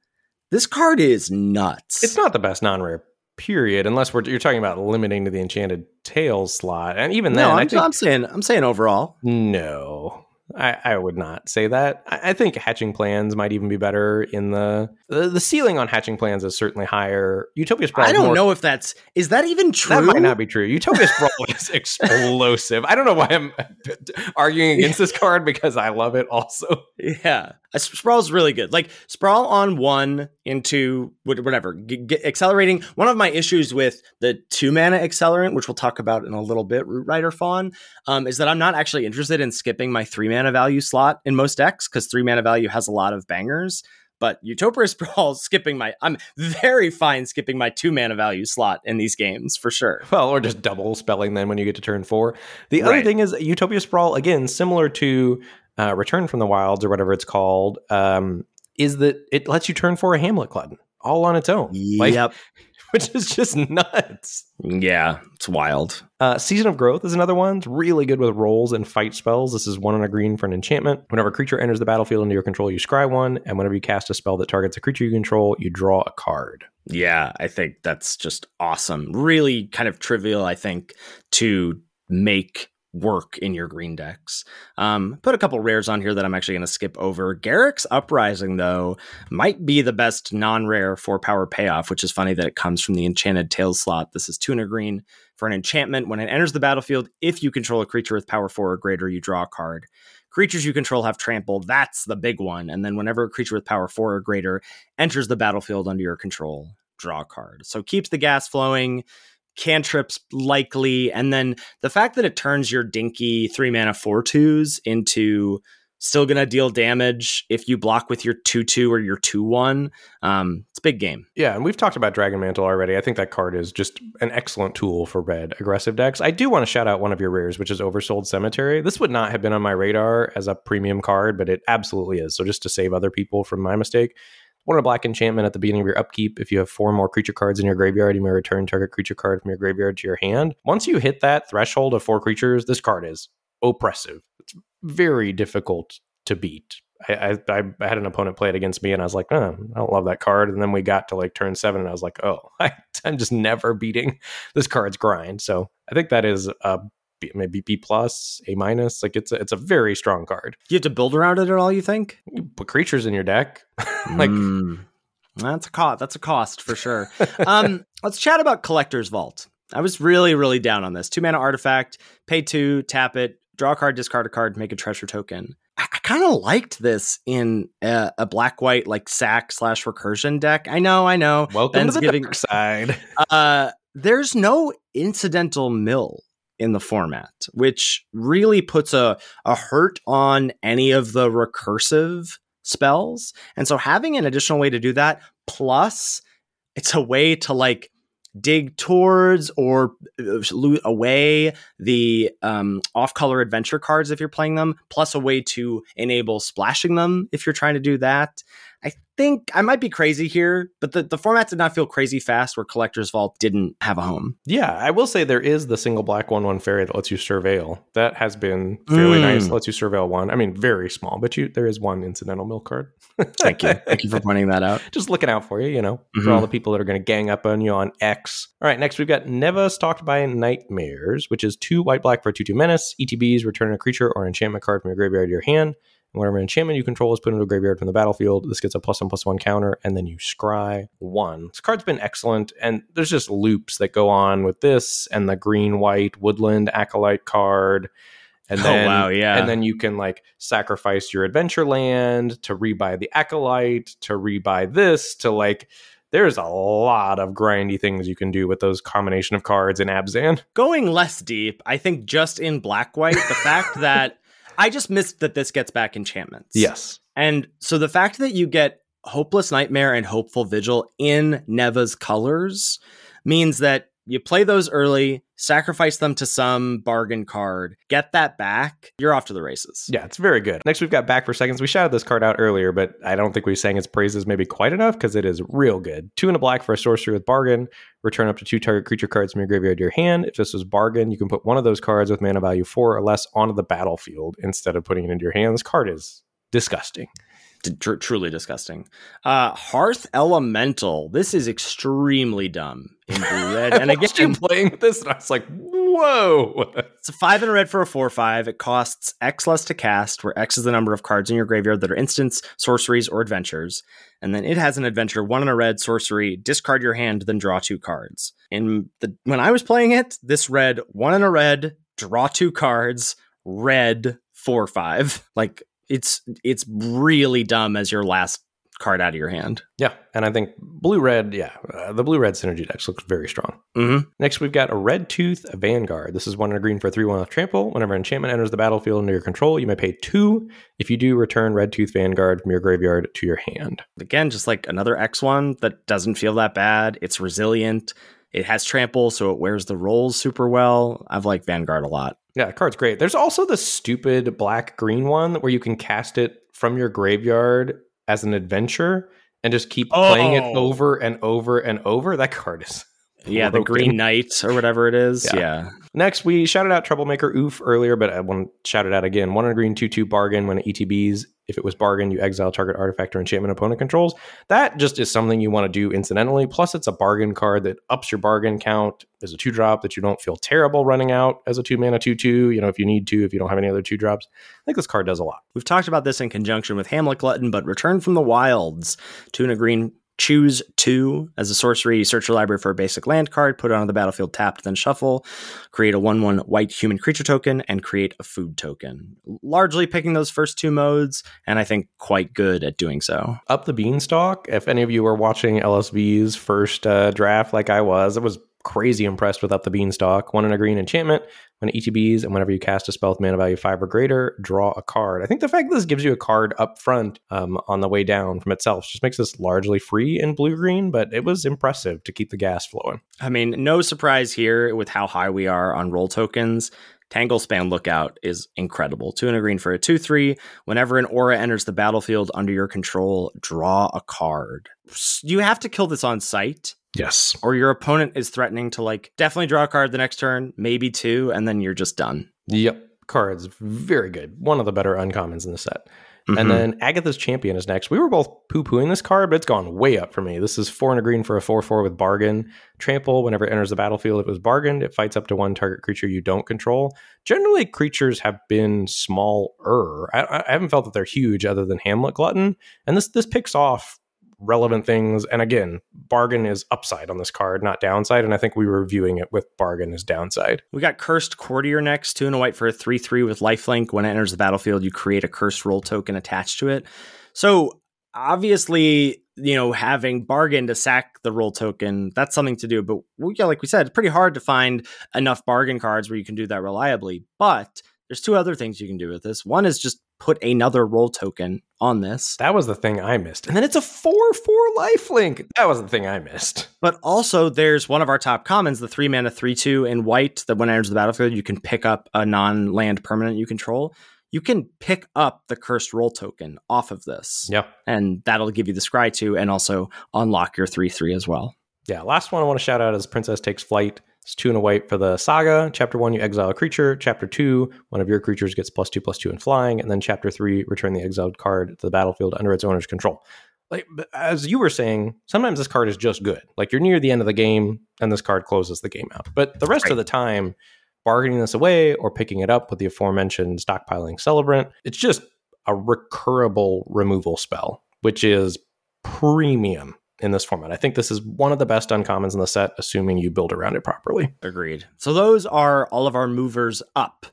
This card is nuts. It's not the best non rare, period, unless we're, you're talking about limiting to the Enchanted tale slot. And even then, no, I I'm, think. I'm saying I'm saying overall. No, I, I would not say that. I, I think hatching plans might even be better in the, the the ceiling on hatching plans is certainly higher. Utopia Sprawl. I don't more- know if that's is that even true. That might not be true. Utopia Sprawl is explosive. I don't know why I'm arguing against this card because I love it also. Yeah, Uh, Sprawl's really good. Like Sprawl on one into whatever, g- g- accelerating. One of my issues with the two mana accelerant, which we'll talk about in a little bit, Rootrider Faun, um, is that I'm not actually interested in skipping my three mana value slot in most decks because three mana value has a lot of bangers. but Utopia Sprawl skipping my I'm very fine skipping my two mana value slot in these games for sure. Well, or just double spelling then when you get to turn four. The other thing is Utopia Sprawl, again, similar to uh, Return from the Wilds or whatever it's called, um, is that it lets you turn for a Hamlet Glutton all on its own. Like, yep. which is just nuts. Yeah, it's wild. Uh, Season of Growth is another one. It's really good with roles and fight spells. This is one on a green for an enchantment. Whenever a creature enters the battlefield under your control, you scry one, and whenever you cast a spell that targets a creature you control, you draw a card. Yeah, I think that's just awesome. Really kind of trivial, I think, to make work in your green decks. Um, put a couple rares on here that I'm actually going to skip over. Garruk's Uprising, though, might be the best non rare for power payoff, which is funny that it comes from the Enchanted Tales slot. This is Tuna Green for an enchantment. When it enters the battlefield, if you control a creature with power four or greater, you draw a card. Creatures you control have trample. That's the big one. And then whenever a creature with power four or greater enters the battlefield under your control, draw a card. So keeps the gas flowing, cantrips likely, and then the fact that it turns your dinky three mana four twos into still gonna deal damage if you block with your two two or your two one. Um, it's big game. Yeah, and we've talked about Dragon Mantle already. I think that card is just an excellent tool for red aggressive decks. I do want to shout out one of your rares, which is Oversold Cemetery. This would not have been on my radar as a premium card, but it absolutely is. So just to save other people from my mistake, one a black enchantment at the beginning of your upkeep. If you have four more creature cards in your graveyard, you may return target creature card from your graveyard to your hand. Once you hit that threshold of four creatures, this card is oppressive. It's very difficult to beat. I, I, I had an opponent play it against me, and I was like, oh, I don't love that card. And then we got to like turn seven, and I was like, oh, I, I'm just never beating this card's grind. So I think that is a maybe B plus, A minus. Like it's a, it's a very strong card. You have to build around it at all? You think? You put creatures in your deck, like Mm, that's a cost. That's a cost for sure. um, let's chat about Collector's Vault. I was really, really down on this. Two mana artifact, pay two, tap it, draw a card, discard a card, make a treasure token. I, I kind of liked this in a, a black white like sack slash recursion deck. I know, I know. welcome Ben's to the giving- dark side. Uh, there's no incidental mill in the format, which really puts a, a hurt on any of the recursive spells. And so having an additional way to do that, plus it's a way to like dig towards or uh, lo- away the um, off color adventure cards if you're playing them, plus a way to enable splashing them if you're trying to do that. I think I might be crazy here, but the, the format did not feel crazy fast where Collector's Vault didn't have a home. Yeah, I will say there is the single black one one fairy that lets you surveil. That has been fairly Mm. nice. Lets you surveil one. I mean, very small, but you there is one incidental milk card. Thank you. Thank you for pointing that out. Just looking out for you, you know, for Mhm. all the people that are going to gang up on you on X. All right, next we've got Neva Stalked by Nightmares, which is two white black for 2 2 menace. ETBs return a creature or enchantment card from your graveyard to your hand. Whenever an enchantment you control is put into a graveyard from the battlefield, this gets a plus one plus one counter, and then you scry one. This card's been excellent, and there's just loops that go on with this and the green white woodland acolyte card. And Oh, then, wow, yeah. And then you can like sacrifice your adventure land to rebuy the acolyte, to rebuy this, to like there's a lot of grindy things you can do with those combination of cards in Abzan. Going less deep, I think just in black white, the fact that I just missed that this gets back enchantments. Yes. And so the fact that you get Hopeless Nightmare and Hopeful Vigil in Neva's colors means that you play those early, sacrifice them to some bargain card, get that back, you're off to the races. Yeah, it's very good. Next, we've got Back for Seconds. We shouted this card out earlier, but I don't think we sang its praises maybe quite enough because it is real good. Two and a black for a sorcery with bargain. Return up to two target creature cards from your graveyard to your hand. If this was bargain, you can put one of those cards with mana value four or less onto the battlefield instead of putting it into your hand. This card is disgusting. Tr- truly disgusting. Uh, Hearth Elemental. This is extremely dumb in blue red. And I watched you again, playing with this, and I was like, whoa. It's a five and a red for a four five. It costs X less to cast, where X is the number of cards in your graveyard that are instants, sorceries, or adventures. And then it has an adventure, one in a red sorcery, discard your hand, then draw two cards. And the when I was playing it, this read one in a red, draw two cards, red four five. Like it's it's really dumb as your last card out of your hand. Yeah, and I think blue red, yeah, uh, the blue red synergy decks looks very strong. Mm-hmm. Next, we've got a Redtooth Vanguard. This is one in a green for 3 1 with trample. Whenever enchantment enters the battlefield under your control, you may pay two. If you do, return Redtooth Vanguard from your graveyard to your hand. Again, just like another X one that doesn't feel that bad. It's resilient. It has trample, so it wears the roles super well. I've liked Vanguard a lot. Yeah, the card's great. There's also the stupid black green one where you can cast it from your graveyard as an adventure and just keep playing it Oh. over and over and over. That card is Yeah, the. Green Knight or whatever it is. Yeah. Yeah. Next, we shouted out Troublemaker Ouphe earlier, but I want to shout it out again. One in a green, 2 2 bargain when it ETBs. If it was bargain, you exile target artifact or enchantment opponent controls. That just is something you want to do incidentally. Plus, it's a bargain card that ups your bargain count. There's a two drop that you don't feel terrible running out as a two mana 2 2. You know, if you need to, if you don't have any other two drops. I think this card does a lot. We've talked about this in conjunction with Hamlet Glutton, but Return from the Wilds. Two and a green, choose two. As a sorcery, search your library for a basic land card, put it on the battlefield tapped, then shuffle. Create a 1 1 white human creature token, and create a food token. Largely picking those first two modes, and I think quite good at doing so. Up the Beanstalk. If any of you were watching LSV's first uh, draft like I was, it was crazy impressed with Up the Beanstalk. One in a green enchantment. When ETBs, and whenever you cast a spell with mana value five or greater, draw a card. I think the fact that this gives you a card up front um, on the way down from itself just makes this largely free in blue green, but it was impressive to keep the gas flowing. I mean, no surprise here with how high we are on role tokens. Tanglespan Lookout is incredible. Two and a green for a 2 3. Whenever an aura enters the battlefield under your control, draw a card. You have to kill this on sight, Yes. or your opponent is threatening to, like, definitely draw a card the next turn, maybe two, and then you're just done. Yep. Cards, very good. One of the better uncommons in the set. Mhm. And then Agatha's Champion is next. We were both poo pooing this card, but it's gone way up for me. This is four and a green for a 4 4 with bargain. Trample, whenever it enters the battlefield, it was bargained, it fights up to one target creature you don't control. Generally, creatures have been smaller. I, I haven't felt that they're huge other than Hamlet Glutton. And this, this picks off relevant things. And again, bargain is upside on this card, not downside. And I think we were viewing it with bargain as downside. We got Cursed Courtier next, two and a white for a 3 3 with lifelink. When it enters the battlefield, you create a cursed role token attached to it. So, obviously, you know, having bargain to sack the role token, that's something to do. But yeah, like we said, it's pretty hard to find enough bargain cards where you can do that reliably. But there's two other things you can do with this. One is just put another role token on this. That was the thing I missed. And then it's a 4 4 lifelink. That was the thing I missed. But also, there's one of our top commons, the three mana, three, two in white, that when it enters the battlefield, you can pick up a non land permanent you control. You can pick up the cursed role token off of this. Yeah. And that'll give you the scry 2 and also unlock your 3 3 as well. Yeah, last one I want to shout out is Princess Takes Flight. It's two and a white for the saga. Chapter one, you exile a creature. Chapter two, one of your creatures gets plus two plus two in flying. And then chapter three, return the exiled card to the battlefield under its owner's control. Like as you were saying, sometimes this card is just good. Like you're near the end of the game and this card closes the game out. But the rest of the time, bargaining this away or picking it up with the aforementioned stockpiling celebrant, it's just a recurable removal spell, which is premium in this format. I think this is one of the best uncommons in the set, assuming you build around it properly. Agreed. So those are all of our movers up.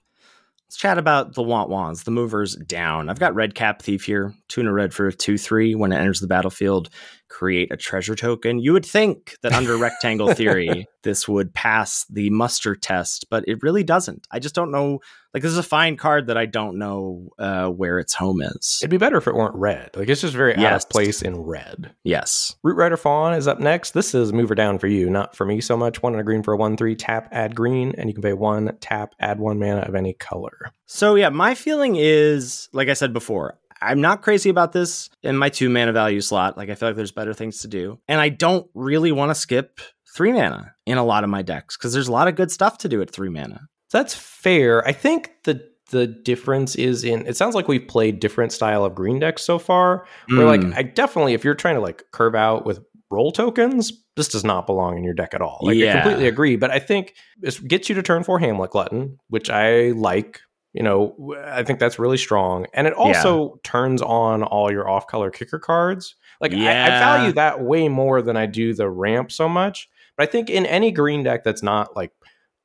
Let's chat about the want wands, the movers down. I've got Redcap Thief here, two and a red for a 2 3. When it enters the battlefield, create a treasure token. You would think that under rectangle theory, this would pass the muster test, but it really doesn't. I just don't know. Like, this is a fine card that I don't know uh, where its home is. It'd be better if it weren't red. Like it's just very out Yes. of place in red. yes. Rootrider Faun is up next. This is mover down for you, not for me so much. One and a green for a one three tap add green, and you can pay one tap add one mana of any color. So yeah, my feeling is, like I said before, I'm not crazy about this in my two mana value slot. Like I feel like there's better things to do, and I don't really want to skip three mana in a lot of my decks because there's a lot of good stuff to do at three mana. That's fair. I think the the difference is in it sounds like we've played different style of green decks so far. Where like Mm. I definitely if you're trying to like curve out with role tokens, this does not belong in your deck at all. Like Yeah. I completely agree. But I think this gets you to turn four Hamlet Glutton, which I like. You know, I think that's really strong. And it also turns on all your off color kicker cards. Like I, I value that way more than I do the ramp so much. But I think in any green deck that's not like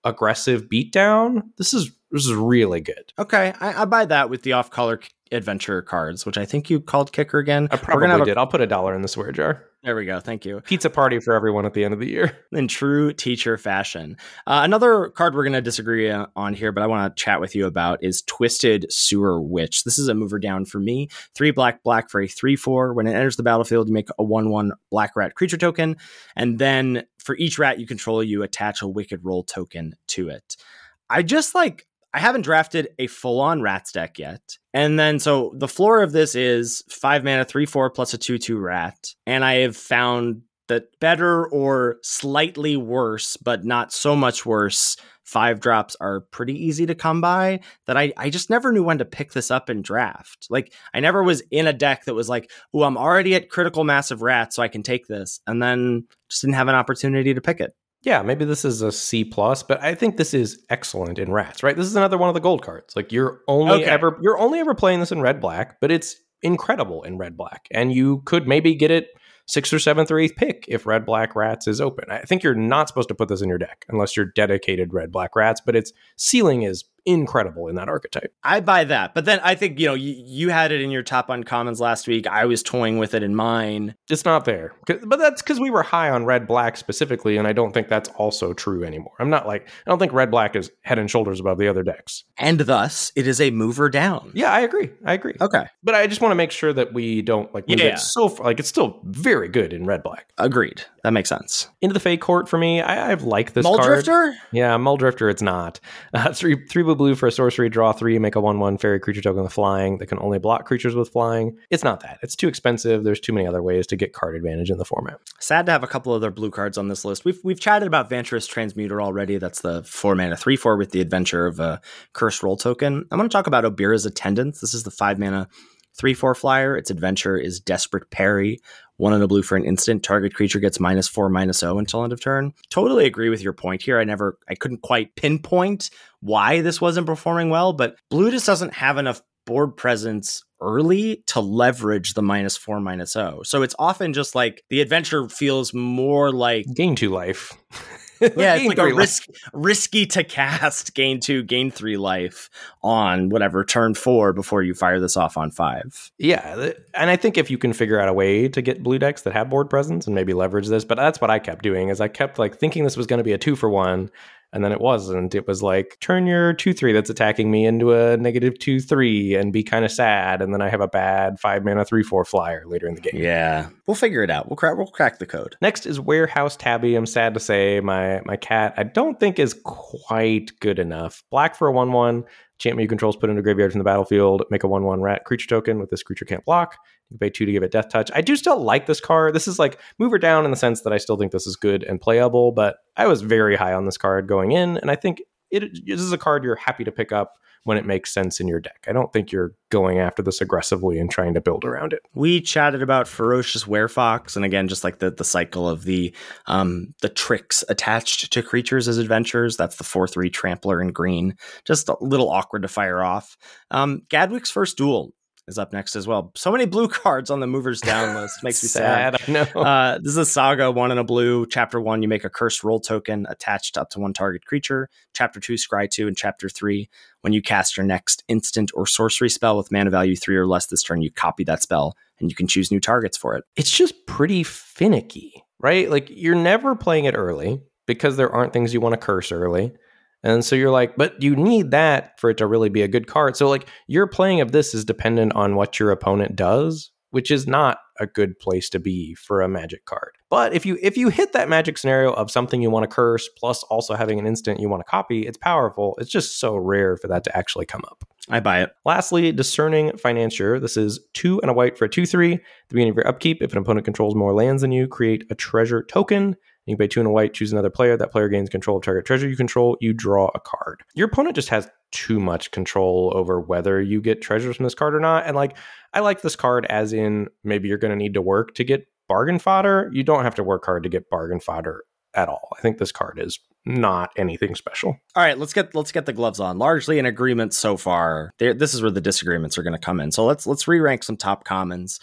aggressive beatdown, this is This is really good. Okay, I, I buy that with the off-color adventure cards, which I think you called kicker again. I probably did. I'll put a dollar in the swear jar. There we go. Thank you. Pizza party for everyone at the end of the year. in true teacher fashion. Uh, another card we're going to disagree uh, on here, but I want to chat with you about is Twisted Sewer Witch. This is a mover down for me. Three black, black for a 3 4. When it enters the battlefield, you make a 1 1 black rat creature token. And then for each rat you control, you attach a Wicked Role token to it. I just like. I haven't drafted a full on rats deck yet. And then, so the floor of this is five mana, three, four plus a two, two rat. And I have found that better or slightly worse, but not so much worse, five drops are pretty easy to come by that I, I just never knew when to pick this up and draft. Like I never was in a deck that was like, oh, I'm already at critical mass of rats, so I can take this. And then just didn't have an opportunity to pick it. Yeah, maybe this is a C plus, but I think this is excellent in rats, right? This is another one of the gold cards. Like you're only Okay. ever you're only ever playing this in red black, but it's incredible in red black. And you could maybe get it sixth or seventh or eighth pick if red black rats is open. I think you're not supposed to put this in your deck unless you're dedicated red black rats, but its ceiling is incredible in that archetype. I buy that. But then I think, you know, you, you had it in your top uncommons last week. I was toying with it in mine. It's not there. But that's because we were high on red black specifically, and I don't think that's also true anymore. I'm not like I don't think red black is head and shoulders above the other decks. And thus, it is a mover down. Yeah, I agree. I agree. Okay. But I just want to make sure that we don't like Yeah. it so far. Like it's still very good in red black. Agreed. That makes sense. Into the fake court for me. I, I've liked this Mull card. Drifter? Yeah, Muldrifter, It's not. Uh, three three blue blue for a sorcery. Draw three. Make a one one fairy creature token with flying that can only block creatures with flying. It's not that. It's too expensive. There's too many other ways to get card advantage in the format. Sad to have a couple other blue cards on this list. We've we've chatted about Vantress Transmuter already. That's the four mana three four with the adventure of a curse role token. I'm going to talk about Obyra's Attendants. This is the five mana three four flyer. Its adventure is Desperate Parry. One in a blue for an instant. Target creature gets minus four minus zero until end of turn. Totally agree with your point here. I never I couldn't quite pinpoint why this wasn't performing well, but blue just doesn't have enough board presence early to leverage the minus four minus oh. So it's often just like the adventure feels more like Gain two life. yeah, it's like a risk risky to cast gain two, gain three life on whatever turn four before you fire this off on five. Yeah, and I think if you can figure out a way to get blue decks that have board presence and maybe leverage this, but that's what I kept doing is I kept like thinking this was going to be a two for one, and then it wasn't. It was like turn your two three that's attacking me into a negative two three and be kind of sad, and then I have a bad five mana three four flyer later in the game. Yeah, we'll figure it out. We'll crack. We'll crack the code. Next is Warehouse Tabby. I'm sad to say my my cat I don't think is quite good enough. Black for a one one. Enchantment you control is put into a graveyard from the battlefield. Make a one one rat creature token with this creature can't block. You pay two to give it death touch. I do still like this card. This is like mover down in the sense that I still think this is good and playable, but I was very high on this card going in, and I think it this is a card you're happy to pick up when it makes sense in your deck. I don't think you're going after this aggressively and trying to build around it. We chatted about ferocious werefox, and again, just like the the cycle of the um the tricks attached to creatures as adventures. That's the four three trampler in green. Just a little awkward to fire off. Um, Gadwick's first duel is up next as well. So many blue cards on the movers down list makes me sad. I know. Uh, this is a saga, one in a blue. Chapter one, you make a cursed role token attached up to one target creature. Chapter two, scry two, and chapter three, when you cast your next instant or sorcery spell with mana value three or less this turn, you copy that spell and you can choose new targets for it. it's just pretty finicky, right? Like you're never playing it early because there aren't things you want to curse early. And so you're like, but you need that for it to really be a good card. So like your playing of this is dependent on what your opponent does, which is not a good place to be for a magic card. But if you if you hit that magic scenario of something you want to curse plus also having an instant you want to copy, it's powerful. It's just so rare for that to actually come up. I buy it. Lastly, discerning financier. This is two and a white for a two three. At the beginning of your upkeep, if an opponent controls more lands than you, create a treasure token. You can two and a white, choose another player. That player gains control of target treasure you control. You draw a card. Your opponent just has too much control over whether you get treasures from this card or not. And like, I like this card as in maybe you're going to need to work to get bargain fodder. You don't have to work hard to get bargain fodder at all. I think this card is not anything special. All right, let's get let's get the gloves on. Largely in agreement so far. There, this is where the disagreements are going to come in. So let's let's re-rank some top commons.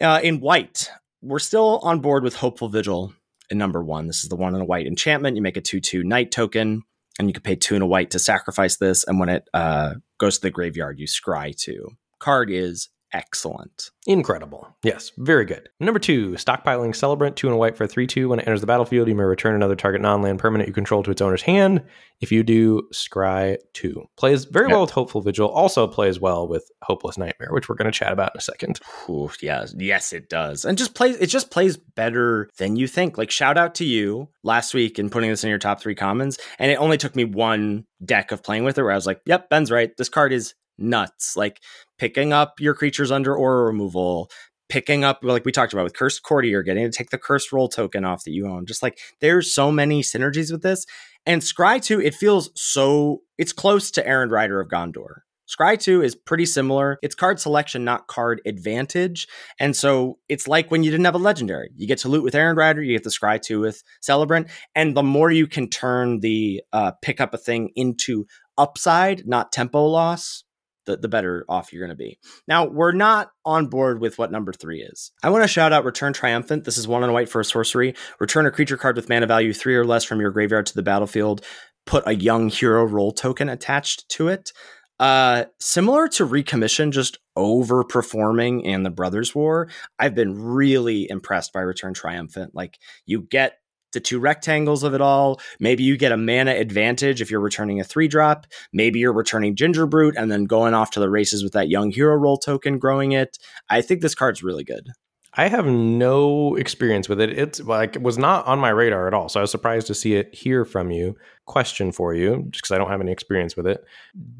Uh, in white, we're still on board with Hopeful Vigil in number one. This is the one in a white enchantment. You make a two-two knight token. and you can pay two and a white to sacrifice this. And when it uh, goes to the graveyard, you scry two. Card is excellent. Incredible. Yes, very good. Number two, stockpiling Celebrant, two and a white for a 3 2. When it enters the battlefield, you may return another target non land permanent you control to its owner's hand. If you do, scry two. Plays very Yep. well with Hopeful Vigil, also plays well with Hopeless Nightmare, which we're going to chat about in a second. Ooh, yes, yes, it does, and just plays. It just plays better than you think. Like shout out to you last week in putting this in your top three commons, and it only took me one deck of playing with it where I was like, "Yep, Ben's right. This card is nuts." Like picking up your creatures under aura removal, picking up like we talked about with cursed courtier, getting to take the cursed role token off that you own. Just like there's so many synergies with this, and Scry two, it feels so. It's close to Errand Rider of Gondor. Scry 2 is pretty similar. It's card selection, not card advantage. And so it's like when you didn't have a legendary. You get to loot with Errand Rider, you get the Scry 2 with Celebrant. And the more you can turn the uh, pick up a thing into upside, not tempo loss, the, the better off you're going to be. Now, we're not on board with what number three is. I want to shout out Return Triumphant. This is one a white for a sorcery. Return a creature card with mana value three or less from your graveyard to the battlefield. Put a young hero role token attached to it. Uh, similar to Recommission, just overperforming in the Brothers War, I've been really impressed by Return Triumphant. Like, you get the two rectangles of it all. Maybe you get a mana advantage if you're returning a three drop. Maybe you're returning Gingerbrute and then going off to the races with that young hero role token, growing it. I think this card's really good. I have no experience with it. It's like it was not on my radar at all. So I was surprised to see it here from you. Question for you, just because I don't have any experience with it.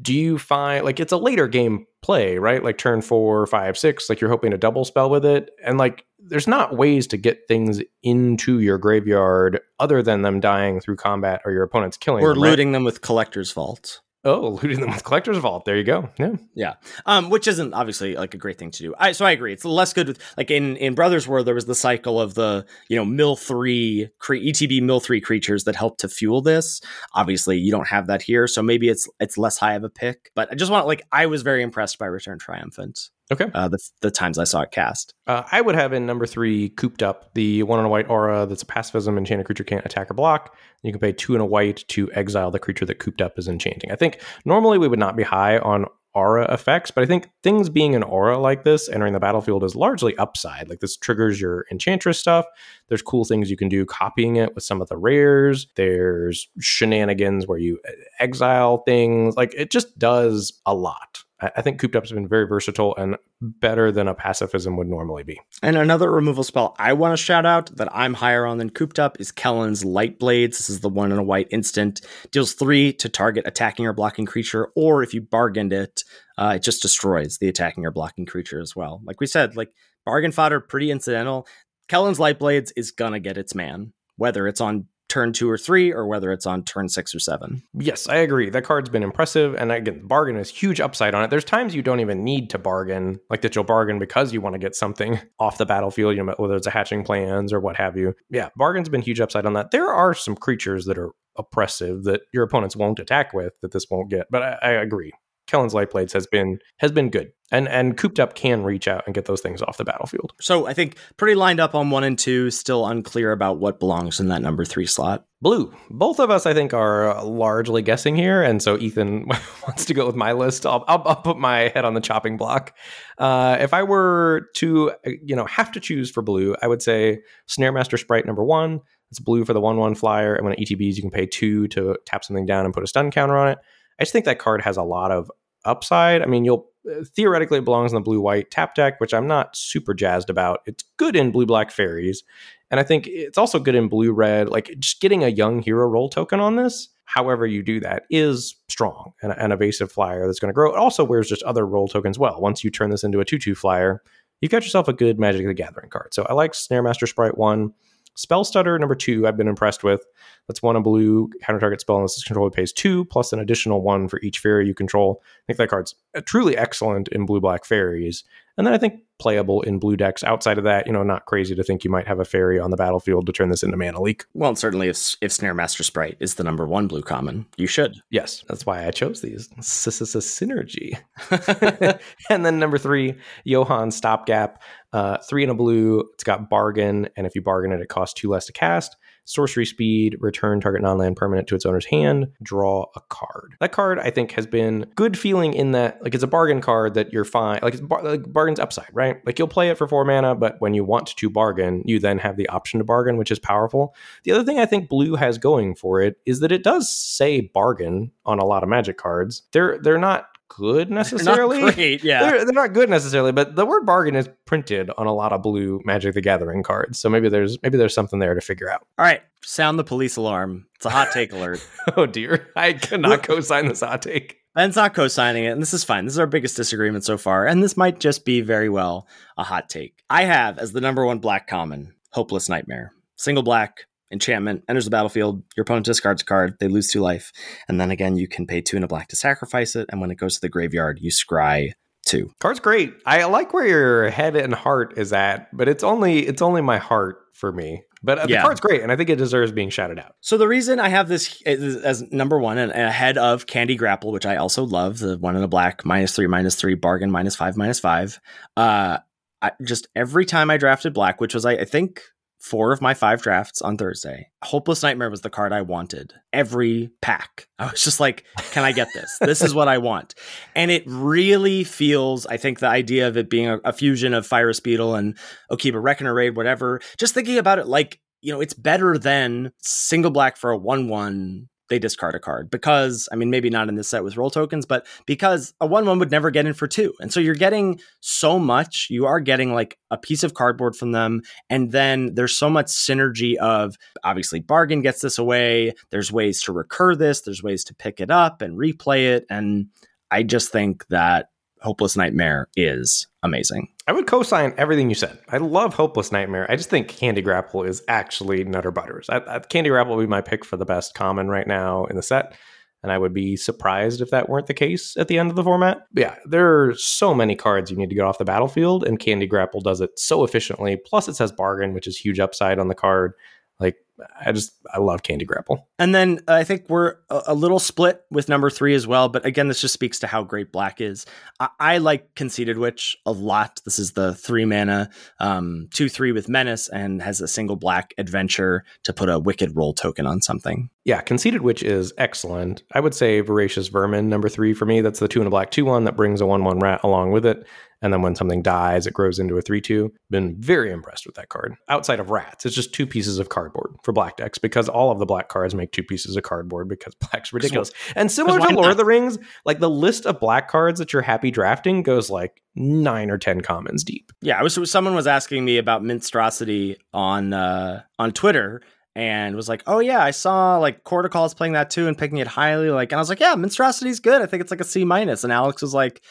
Do you find like it's a later game play, right? Like turn four, five, six, like you're hoping to double spell with it. And like there's not ways to get things into your graveyard other than them dying through combat or your opponent's killing Or them, right? looting them with Collector's Vault. Oh, looting them with collector's vault. There you go. Yeah. Yeah, um, which isn't obviously like a great thing to do. I, so I agree. It's less good with like in in Brothers War there was the cycle of the you know mill three cre- ETB mill three creatures that help to fuel this. Obviously, you don't have that here, so maybe it's it's less high of a pick. But I just want like I was very impressed by Return Triumphant. Okay. Uh, the the times I saw it cast. Uh, I would have in number three, cooped up the one on a white aura that's a pacifism. Enchanted creature can't attack or block. You can pay two and a white to exile the creature that cooped up is enchanting. I think normally we would not be high on aura effects, but I think things being an aura like this entering the battlefield is largely upside. Like this triggers your enchantress stuff. There's cool things you can do copying it with some of the rares. There's shenanigans where you uh, exile things. Like it just does a lot. I think cooped up has been very versatile and better than a pacifism would normally be. And another removal spell I want to shout out that I'm higher on than Cooped Up is Kellan's Lightblades. This is the one in a white instant. Deals three to target attacking or blocking creature, or if you bargained it, uh, it just destroys the attacking or blocking creature as well. Like we said, like bargain fodder, pretty incidental. Kellan's Lightblades is gonna get its man, whether it's on turn two or three, or whether it's on turn six or seven. Yes, I agree. That card's been impressive. And again, bargain is huge upside on it. There's times you don't even need to bargain, like that you'll bargain because you want to get something off the battlefield, you know, whether it's a hatching plans or what have you. Yeah, bargain's been huge upside on that. There are some creatures that are oppressive that your opponents won't attack with that this won't get. But I, I agree. Kellan's Lightblades has been has been good. And and cooped up can reach out and get those things off the battlefield. So I think pretty lined up on one and two, still unclear about what belongs in that number three slot. Blue. Both of us, I think, are largely guessing here, and so Ethan wants to go with my list. I'll, I'll, I'll put my head on the chopping block. Uh, if I were to, you know, have to choose for blue, I would say Snaremaster Sprite number one. It's blue for the one-one flyer, and when it ETBs, you can pay two to tap something down and put a stun counter on it. I just think that card has a lot of upside. I mean, you'll uh, theoretically it belongs in the blue white tap deck, which I'm not super jazzed about. It's good in blue black fairies, and I think it's also good in blue red. Like just getting a young hero role token on this, however you do that, is strong and an evasive flyer that's going to grow. It also wears just other role tokens well. Once you turn this into a two two flyer, you've got yourself a good Magic the Gathering card. So I like Snaremaster Sprite one. Spell Stutter number two, I've been impressed with. That's one a blue counter target spell unless it's controlled pays two plus an additional one for each fairy you control. I think that card's uh, truly excellent in blue black fairies. And then I think playable in blue decks. Outside of that, you know, not crazy to think you might have a fairy on the battlefield to turn this into mana leak. Well, and certainly if if Snaremaster Sprite is the number one blue common, you should. Yes, that's why I chose these. This is a synergy. and then number three, Johann Stopgap. Uh, three in a blue. It's got bargain, and if you bargain it, it costs two less to cast sorcery speed, return target non land permanent to its owner's hand, draw a card. That card, I think, has been good feeling in that, like, it's a bargain card that you're fine. Like, it's bar- like bargain's upside, right? Like, you'll play it for four mana, but when you want to bargain, you then have the option to bargain, which is powerful. The other thing I think blue has going for it is that it does say bargain on a lot of magic cards. They're they're not good necessarily. Not great, yeah. They're, they're not good necessarily, but the word bargain is printed on a lot of blue Magic the Gathering cards. So maybe there's maybe there's something there to figure out. All right, sound the police alarm. It's a hot take alert. oh dear, I cannot co-sign this hot take. Ben's not co-signing it, and this is fine. This is our biggest disagreement so far, and this might just be very well a hot take. I have as the number one black common, Hopeless Nightmare. Single black, enchantment enters the battlefield your opponent discards a card they lose two life. And then again you can pay two and a black to sacrifice it. And when it goes to the graveyard you scry two. Card's great. I like where your head and heart is at but it's only it's only my heart for me. But uh, the Yeah. card's great and i think it deserves being shouted out. So the reason i have this is- as number one and ahead of candy grapple which i also love the one in a black minus three minus three bargain minus five minus five uh I, just every time i drafted black which was i, I think four of my five drafts on Thursday. Hopeless Nightmare was the card I wanted. Every pack. I was just like, can I get this? this is what I want. And it really feels, I think the idea of it being a, a fusion of Fire Speedle and Okiba Reckoner Raid, whatever, just thinking about it like, you know, it's better than single black for a 1 1 they discard a card because I mean maybe not in this set with role tokens, but because a one one would never get in for two, and so you're getting so much. You are getting like a piece of cardboard from them, and then there's so much synergy of obviously bargain gets this away. There's ways to recur this. There's ways to pick it up and replay it, and I just think that Hopeless Nightmare is amazing. I would co-sign everything you said. I love Hopeless Nightmare. I just think Candy Grapple is actually Nutter Butters. I, I, Candy Grapple would be my pick for the best common right now in the set, and I would be surprised if that weren't the case at the end of the format. But yeah, there are so many cards you need to get off the battlefield, and Candy Grapple does it so efficiently. Plus, it says Bargain, which is huge upside on the card. Like, I just I love Candy Grapple. And then uh, I think we're a, a little split with number three as well. But again, this just speaks to how great black is. I, I like Conceited Witch a lot. This is the three mana, um, two three with menace, and has a single black adventure to put a wicked role token on something. Yeah, Conceited Witch is excellent. I would say Voracious Vermin, number three for me. That's the two and a black 2 1 that brings a 1 1 rat along with it. And then when something dies, it grows into a 3 2. Been very impressed with that card. Outside of rats, it's just two pieces of cardboard for black decks because all of the black cards make two pieces of cardboard because black's ridiculous. And similar to Lord not? of the Rings, like the list of black cards that you're happy drafting goes like nine or 10 commons deep. Yeah, I was someone was asking me about Mintstrosity on uh, on Twitter. And was like, oh yeah, I saw like Corticall is playing that too and picking it highly. Like, and I was like, yeah, Mintstrosity's good. I think it's like a C minus. And Alex was like,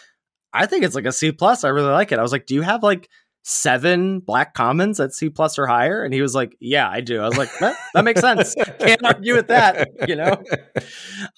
I think it's like a C plus. I really like it. I was like, do you have like seven black commons at C plus or higher? And he was like, yeah, I do. I was like, "Eh, that makes sense. Can't argue with that, you know?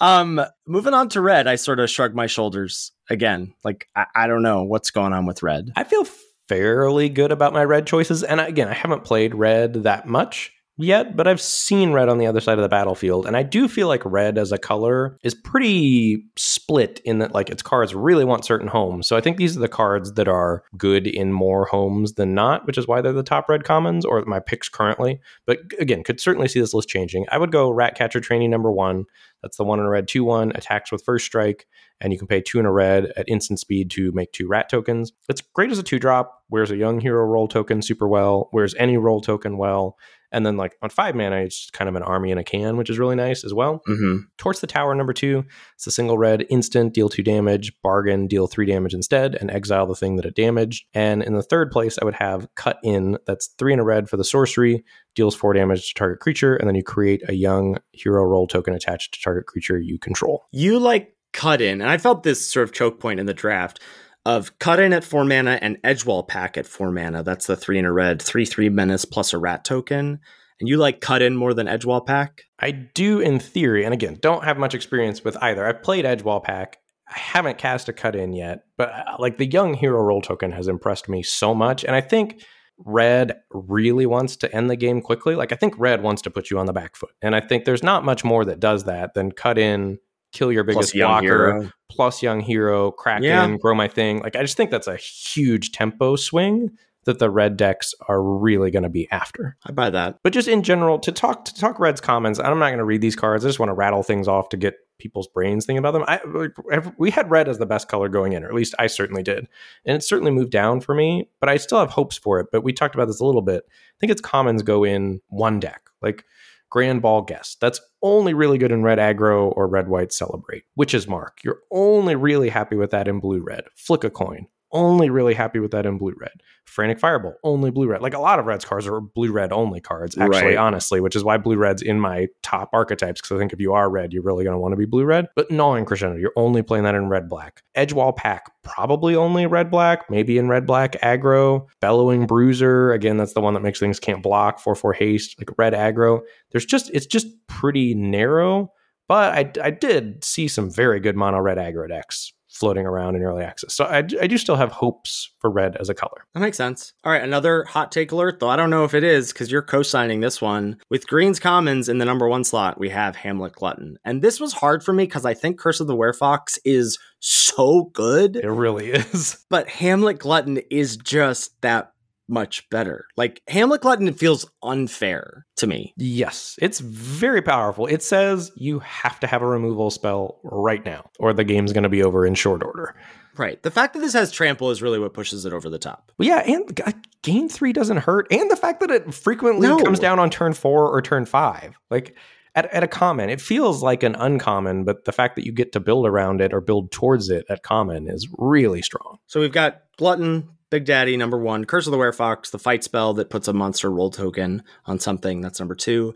Um, moving on to red, I sort of shrugged my shoulders again. Like, I, I don't know what's going on with red. I feel fairly good about my red choices. And again, I haven't played red that much yet, but I've seen red on the other side of the battlefield. And I do feel like red as a color is pretty split in that, like, its cards really want certain homes. So I think these are the cards that are good in more homes than not, which is why they're the top red commons or my picks currently. But again, could certainly see this list changing. I would go Ratcatcher Training number one. That's the one in red 2 1, attacks with first strike, and you can pay two in a red at instant speed to make two rat tokens. It's great as a two drop, wears a young hero role token super well, wears any role token well. And then, like on five mana, it's just kind of an army in a can, which is really nice as well. Mm-hmm. Torch the Tower number two. It's a single red instant, deal two damage, bargain, deal three damage instead, and exile the thing that it damaged. And in the third place, I would have Cut In. That's three in a red for the sorcery, deals four damage to target creature, and then you create a young hero role token attached to target creature you control. You like cut in, and I felt this sort of choke point in the draft of cut in at four mana and edgewall pack at four mana. That's the three in a red, three three menace plus a rat token. And you like cut in more than edgewall pack? I do in theory, and again, don't have much experience with either. I've played Edgewall Pack. I haven't cast a cut in yet, but uh, like the young hero role token has impressed me so much. And I think red really wants to end the game quickly. Like I think red wants to put you on the back foot. And I think there's not much more that does that than cut in, kill your biggest Plus blocker, hero. plus young hero, crack Yeah. in, grow my thing. Like I just think that's a huge tempo swing that the red decks are really going to be after. I buy that. But just in general, to talk to talk Red's comments, I'm not going to read these cards. I just want to rattle things off to get people's brains thinking about them. I we had Red as the best color going in, or at least I certainly did, and it certainly moved down for me. But I still have hopes for it. But we talked about this a little bit. I think its commons go in one deck, like Grand Ball Guest. That's only really good in Red Aggro or Red White Celebrate. Witch's Mark. You're only really happy with that in Blue Red. Flick a coin. Only really happy with that in blue red. Frantic Fireball, only blue red. Like a lot of Red's cards are blue red only cards, actually, Right. honestly, which is why blue red's in my top archetypes. Because I think if you are red, you're really going to want to be blue red. But gnawing crescendo, you're only playing that in red black. Edgewall pack, probably only red black, maybe in red black aggro. Bellowing bruiser, again, that's the one that makes things can't block. 4 4 haste, like red aggro. There's just, it's just pretty narrow. But I, I did see some very good mono red aggro decks floating around in early access. So I, I do still have hopes for red as a color. That makes sense. All right, another hot take alert, though I don't know if it is because you're co signing this one. With Green's Commons in the number one slot, we have Hamlet Glutton. And this was hard for me because I think Curse of the Werefox is so good, It really is. but Hamlet Glutton is just that much better. Like, Hamlet Glutton feels unfair to me. Yes, it's very powerful. It says you have to have a removal spell right now, or the game's going to be over in short order. Right. The fact that this has trample is really what pushes it over the top. But yeah, and uh, game three doesn't hurt, and the fact that it frequently No. comes down on turn four or turn five, like at, at a common, it feels like an uncommon, but the fact that you get to build around it or build towards it at common is really strong. So we've got Glutton, Big Daddy, number one, Curse of the Werefox, the fight spell that puts a monster role token on something, that's number two.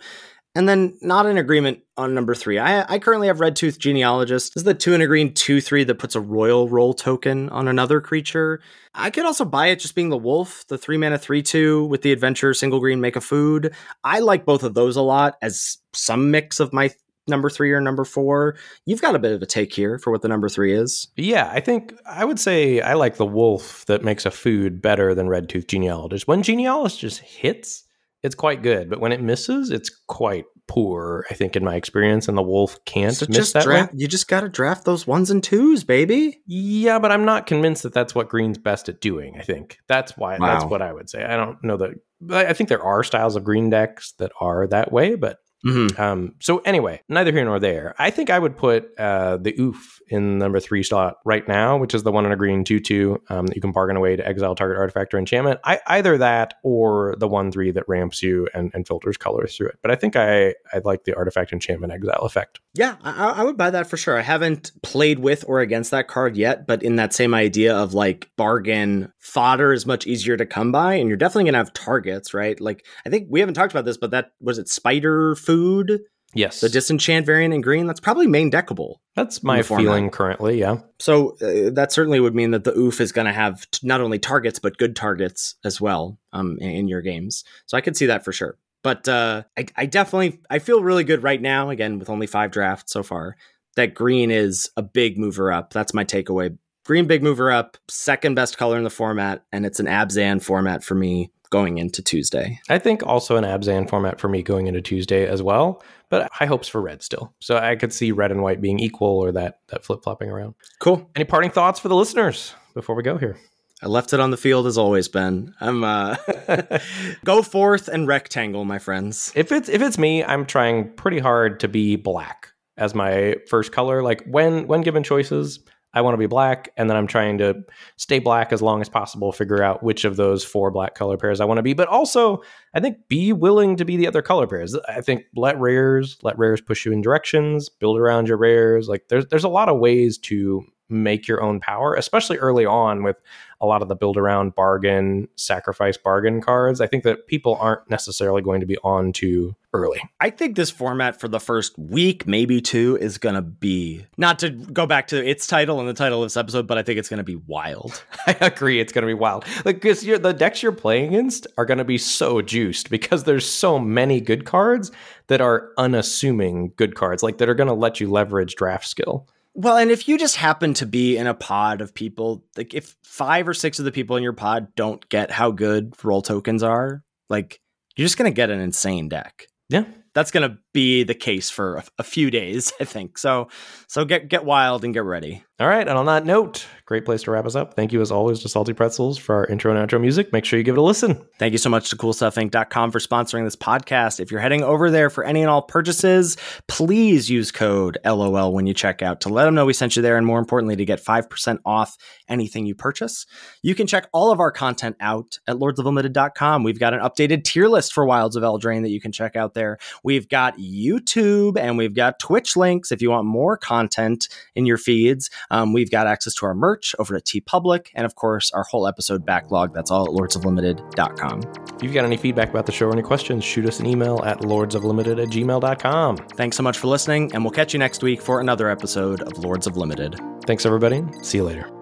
And then not in agreement on number three. I, I currently have Redtooth Genealogist. This is the two in a green, two, three that puts a royal role token on another creature. I could also buy it just being the wolf, the three mana, three, two with the adventure, single green, make a food. I like both of those a lot as some mix of my number three or number four. You've got a bit of a take here for what the number three is. Yeah, I think I would say I like the wolf that makes a food better than Redtooth Genealogist. When Genealogist just hits, it's quite good, but when it misses, it's quite poor, I think, in my experience, and the wolf can't So miss just that draft. You just got to draft those ones and twos, baby. Yeah, but I'm not convinced that that's what Green's best at doing. I think that's why that's what I would say. I don't know that. I think there are styles of green decks that are that way, but Mm-hmm. um. So anyway, neither here nor there. I think I would put uh the Ouphe in number three slot right now, which is the one in a green two two um, that you can bargain away to exile target artifact or enchantment. I either that or the one three that ramps you and, and filters colors through it. But I think I I like the artifact enchantment exile effect. Yeah, I, I- I would buy that for sure. I haven't played with or against that card yet, but in that same idea of like bargain fodder is much easier to come by, and you're definitely gonna have targets, right? Like I think we haven't talked about this, but that was it. Spider food, Yes, the disenchant variant in green. That's probably main deckable. that's my feeling currently. Yeah. So uh, that certainly would mean that the Ouphe is going to have t- not only targets but good targets as well um, in, in your games. So I could see that for sure. But uh, I, I definitely I feel really good right now. Again, with only five drafts so far, that green is a big mover up. That's my takeaway. Green big mover up, second best color in the format, and it's an Abzan format for me going into Tuesday. I think also an Abzan format for me going into Tuesday as well, but high hopes for red still. So I could see red and white being equal or that that flip flopping around. Cool. Any parting thoughts for the listeners before we go here? I left it on the field as always, Ben. I'm uh, go forth and rectangle, my friends. if it's if it's me, I'm trying pretty hard to be black as my first color. Like when when given choices, I want to be black, and then I'm trying to stay black as long as possible. Figure out which of those four black color pairs I want to be, but also I think be willing to be the other color pairs. I think let rares let rares push you in directions, build around your rares. Like there's there's a lot of ways to make your own power, especially early on with a lot of the build around bargain, sacrifice bargain cards. I think that people aren't necessarily going to be on to early. I think this format for the first week, maybe two, is going to be not to go back to its title and the title of this episode, but I think it's going to be wild. I agree. It's going to be wild. Like, because the decks you're playing against are going to be so juiced because there's so many good cards that are unassuming good cards, like that are going to let you leverage draft skill. Well, and if you just happen to be in a pod of people, like if five or six of the people in your pod don't get how good role tokens are, like you're just going to get an insane deck. Yeah. That's going to be the case for a, a, few days, I think. So, so get get wild and get ready. All right, and on that note, great place to wrap us up. Thank you as always to Salty Pretzels for our intro and outro music. Make sure you give it a listen. Thank you so much to CoolStuffInc.com for sponsoring this podcast. If you're heading over there for any and all purchases, please use code LOL when you check out to let them know we sent you there, and more importantly, to get 5% off anything you purchase. You can check all of our content out at lordsoflimited.com. We've got an updated tier list for Wilds of Eldraine that you can check out there. We've got YouTube and we've got Twitch links if you want more content in your feeds. Um, we've got access to our merch over at TeePublic, and of course, our whole episode backlog. That's all at lordsoflimited.com. If you've got any feedback about the show or any questions, shoot us an email at lordsoflimited at gmail.com. Thanks so much for listening, and we'll catch you next week for another episode of Lords of Limited. Thanks, everybody. See you later.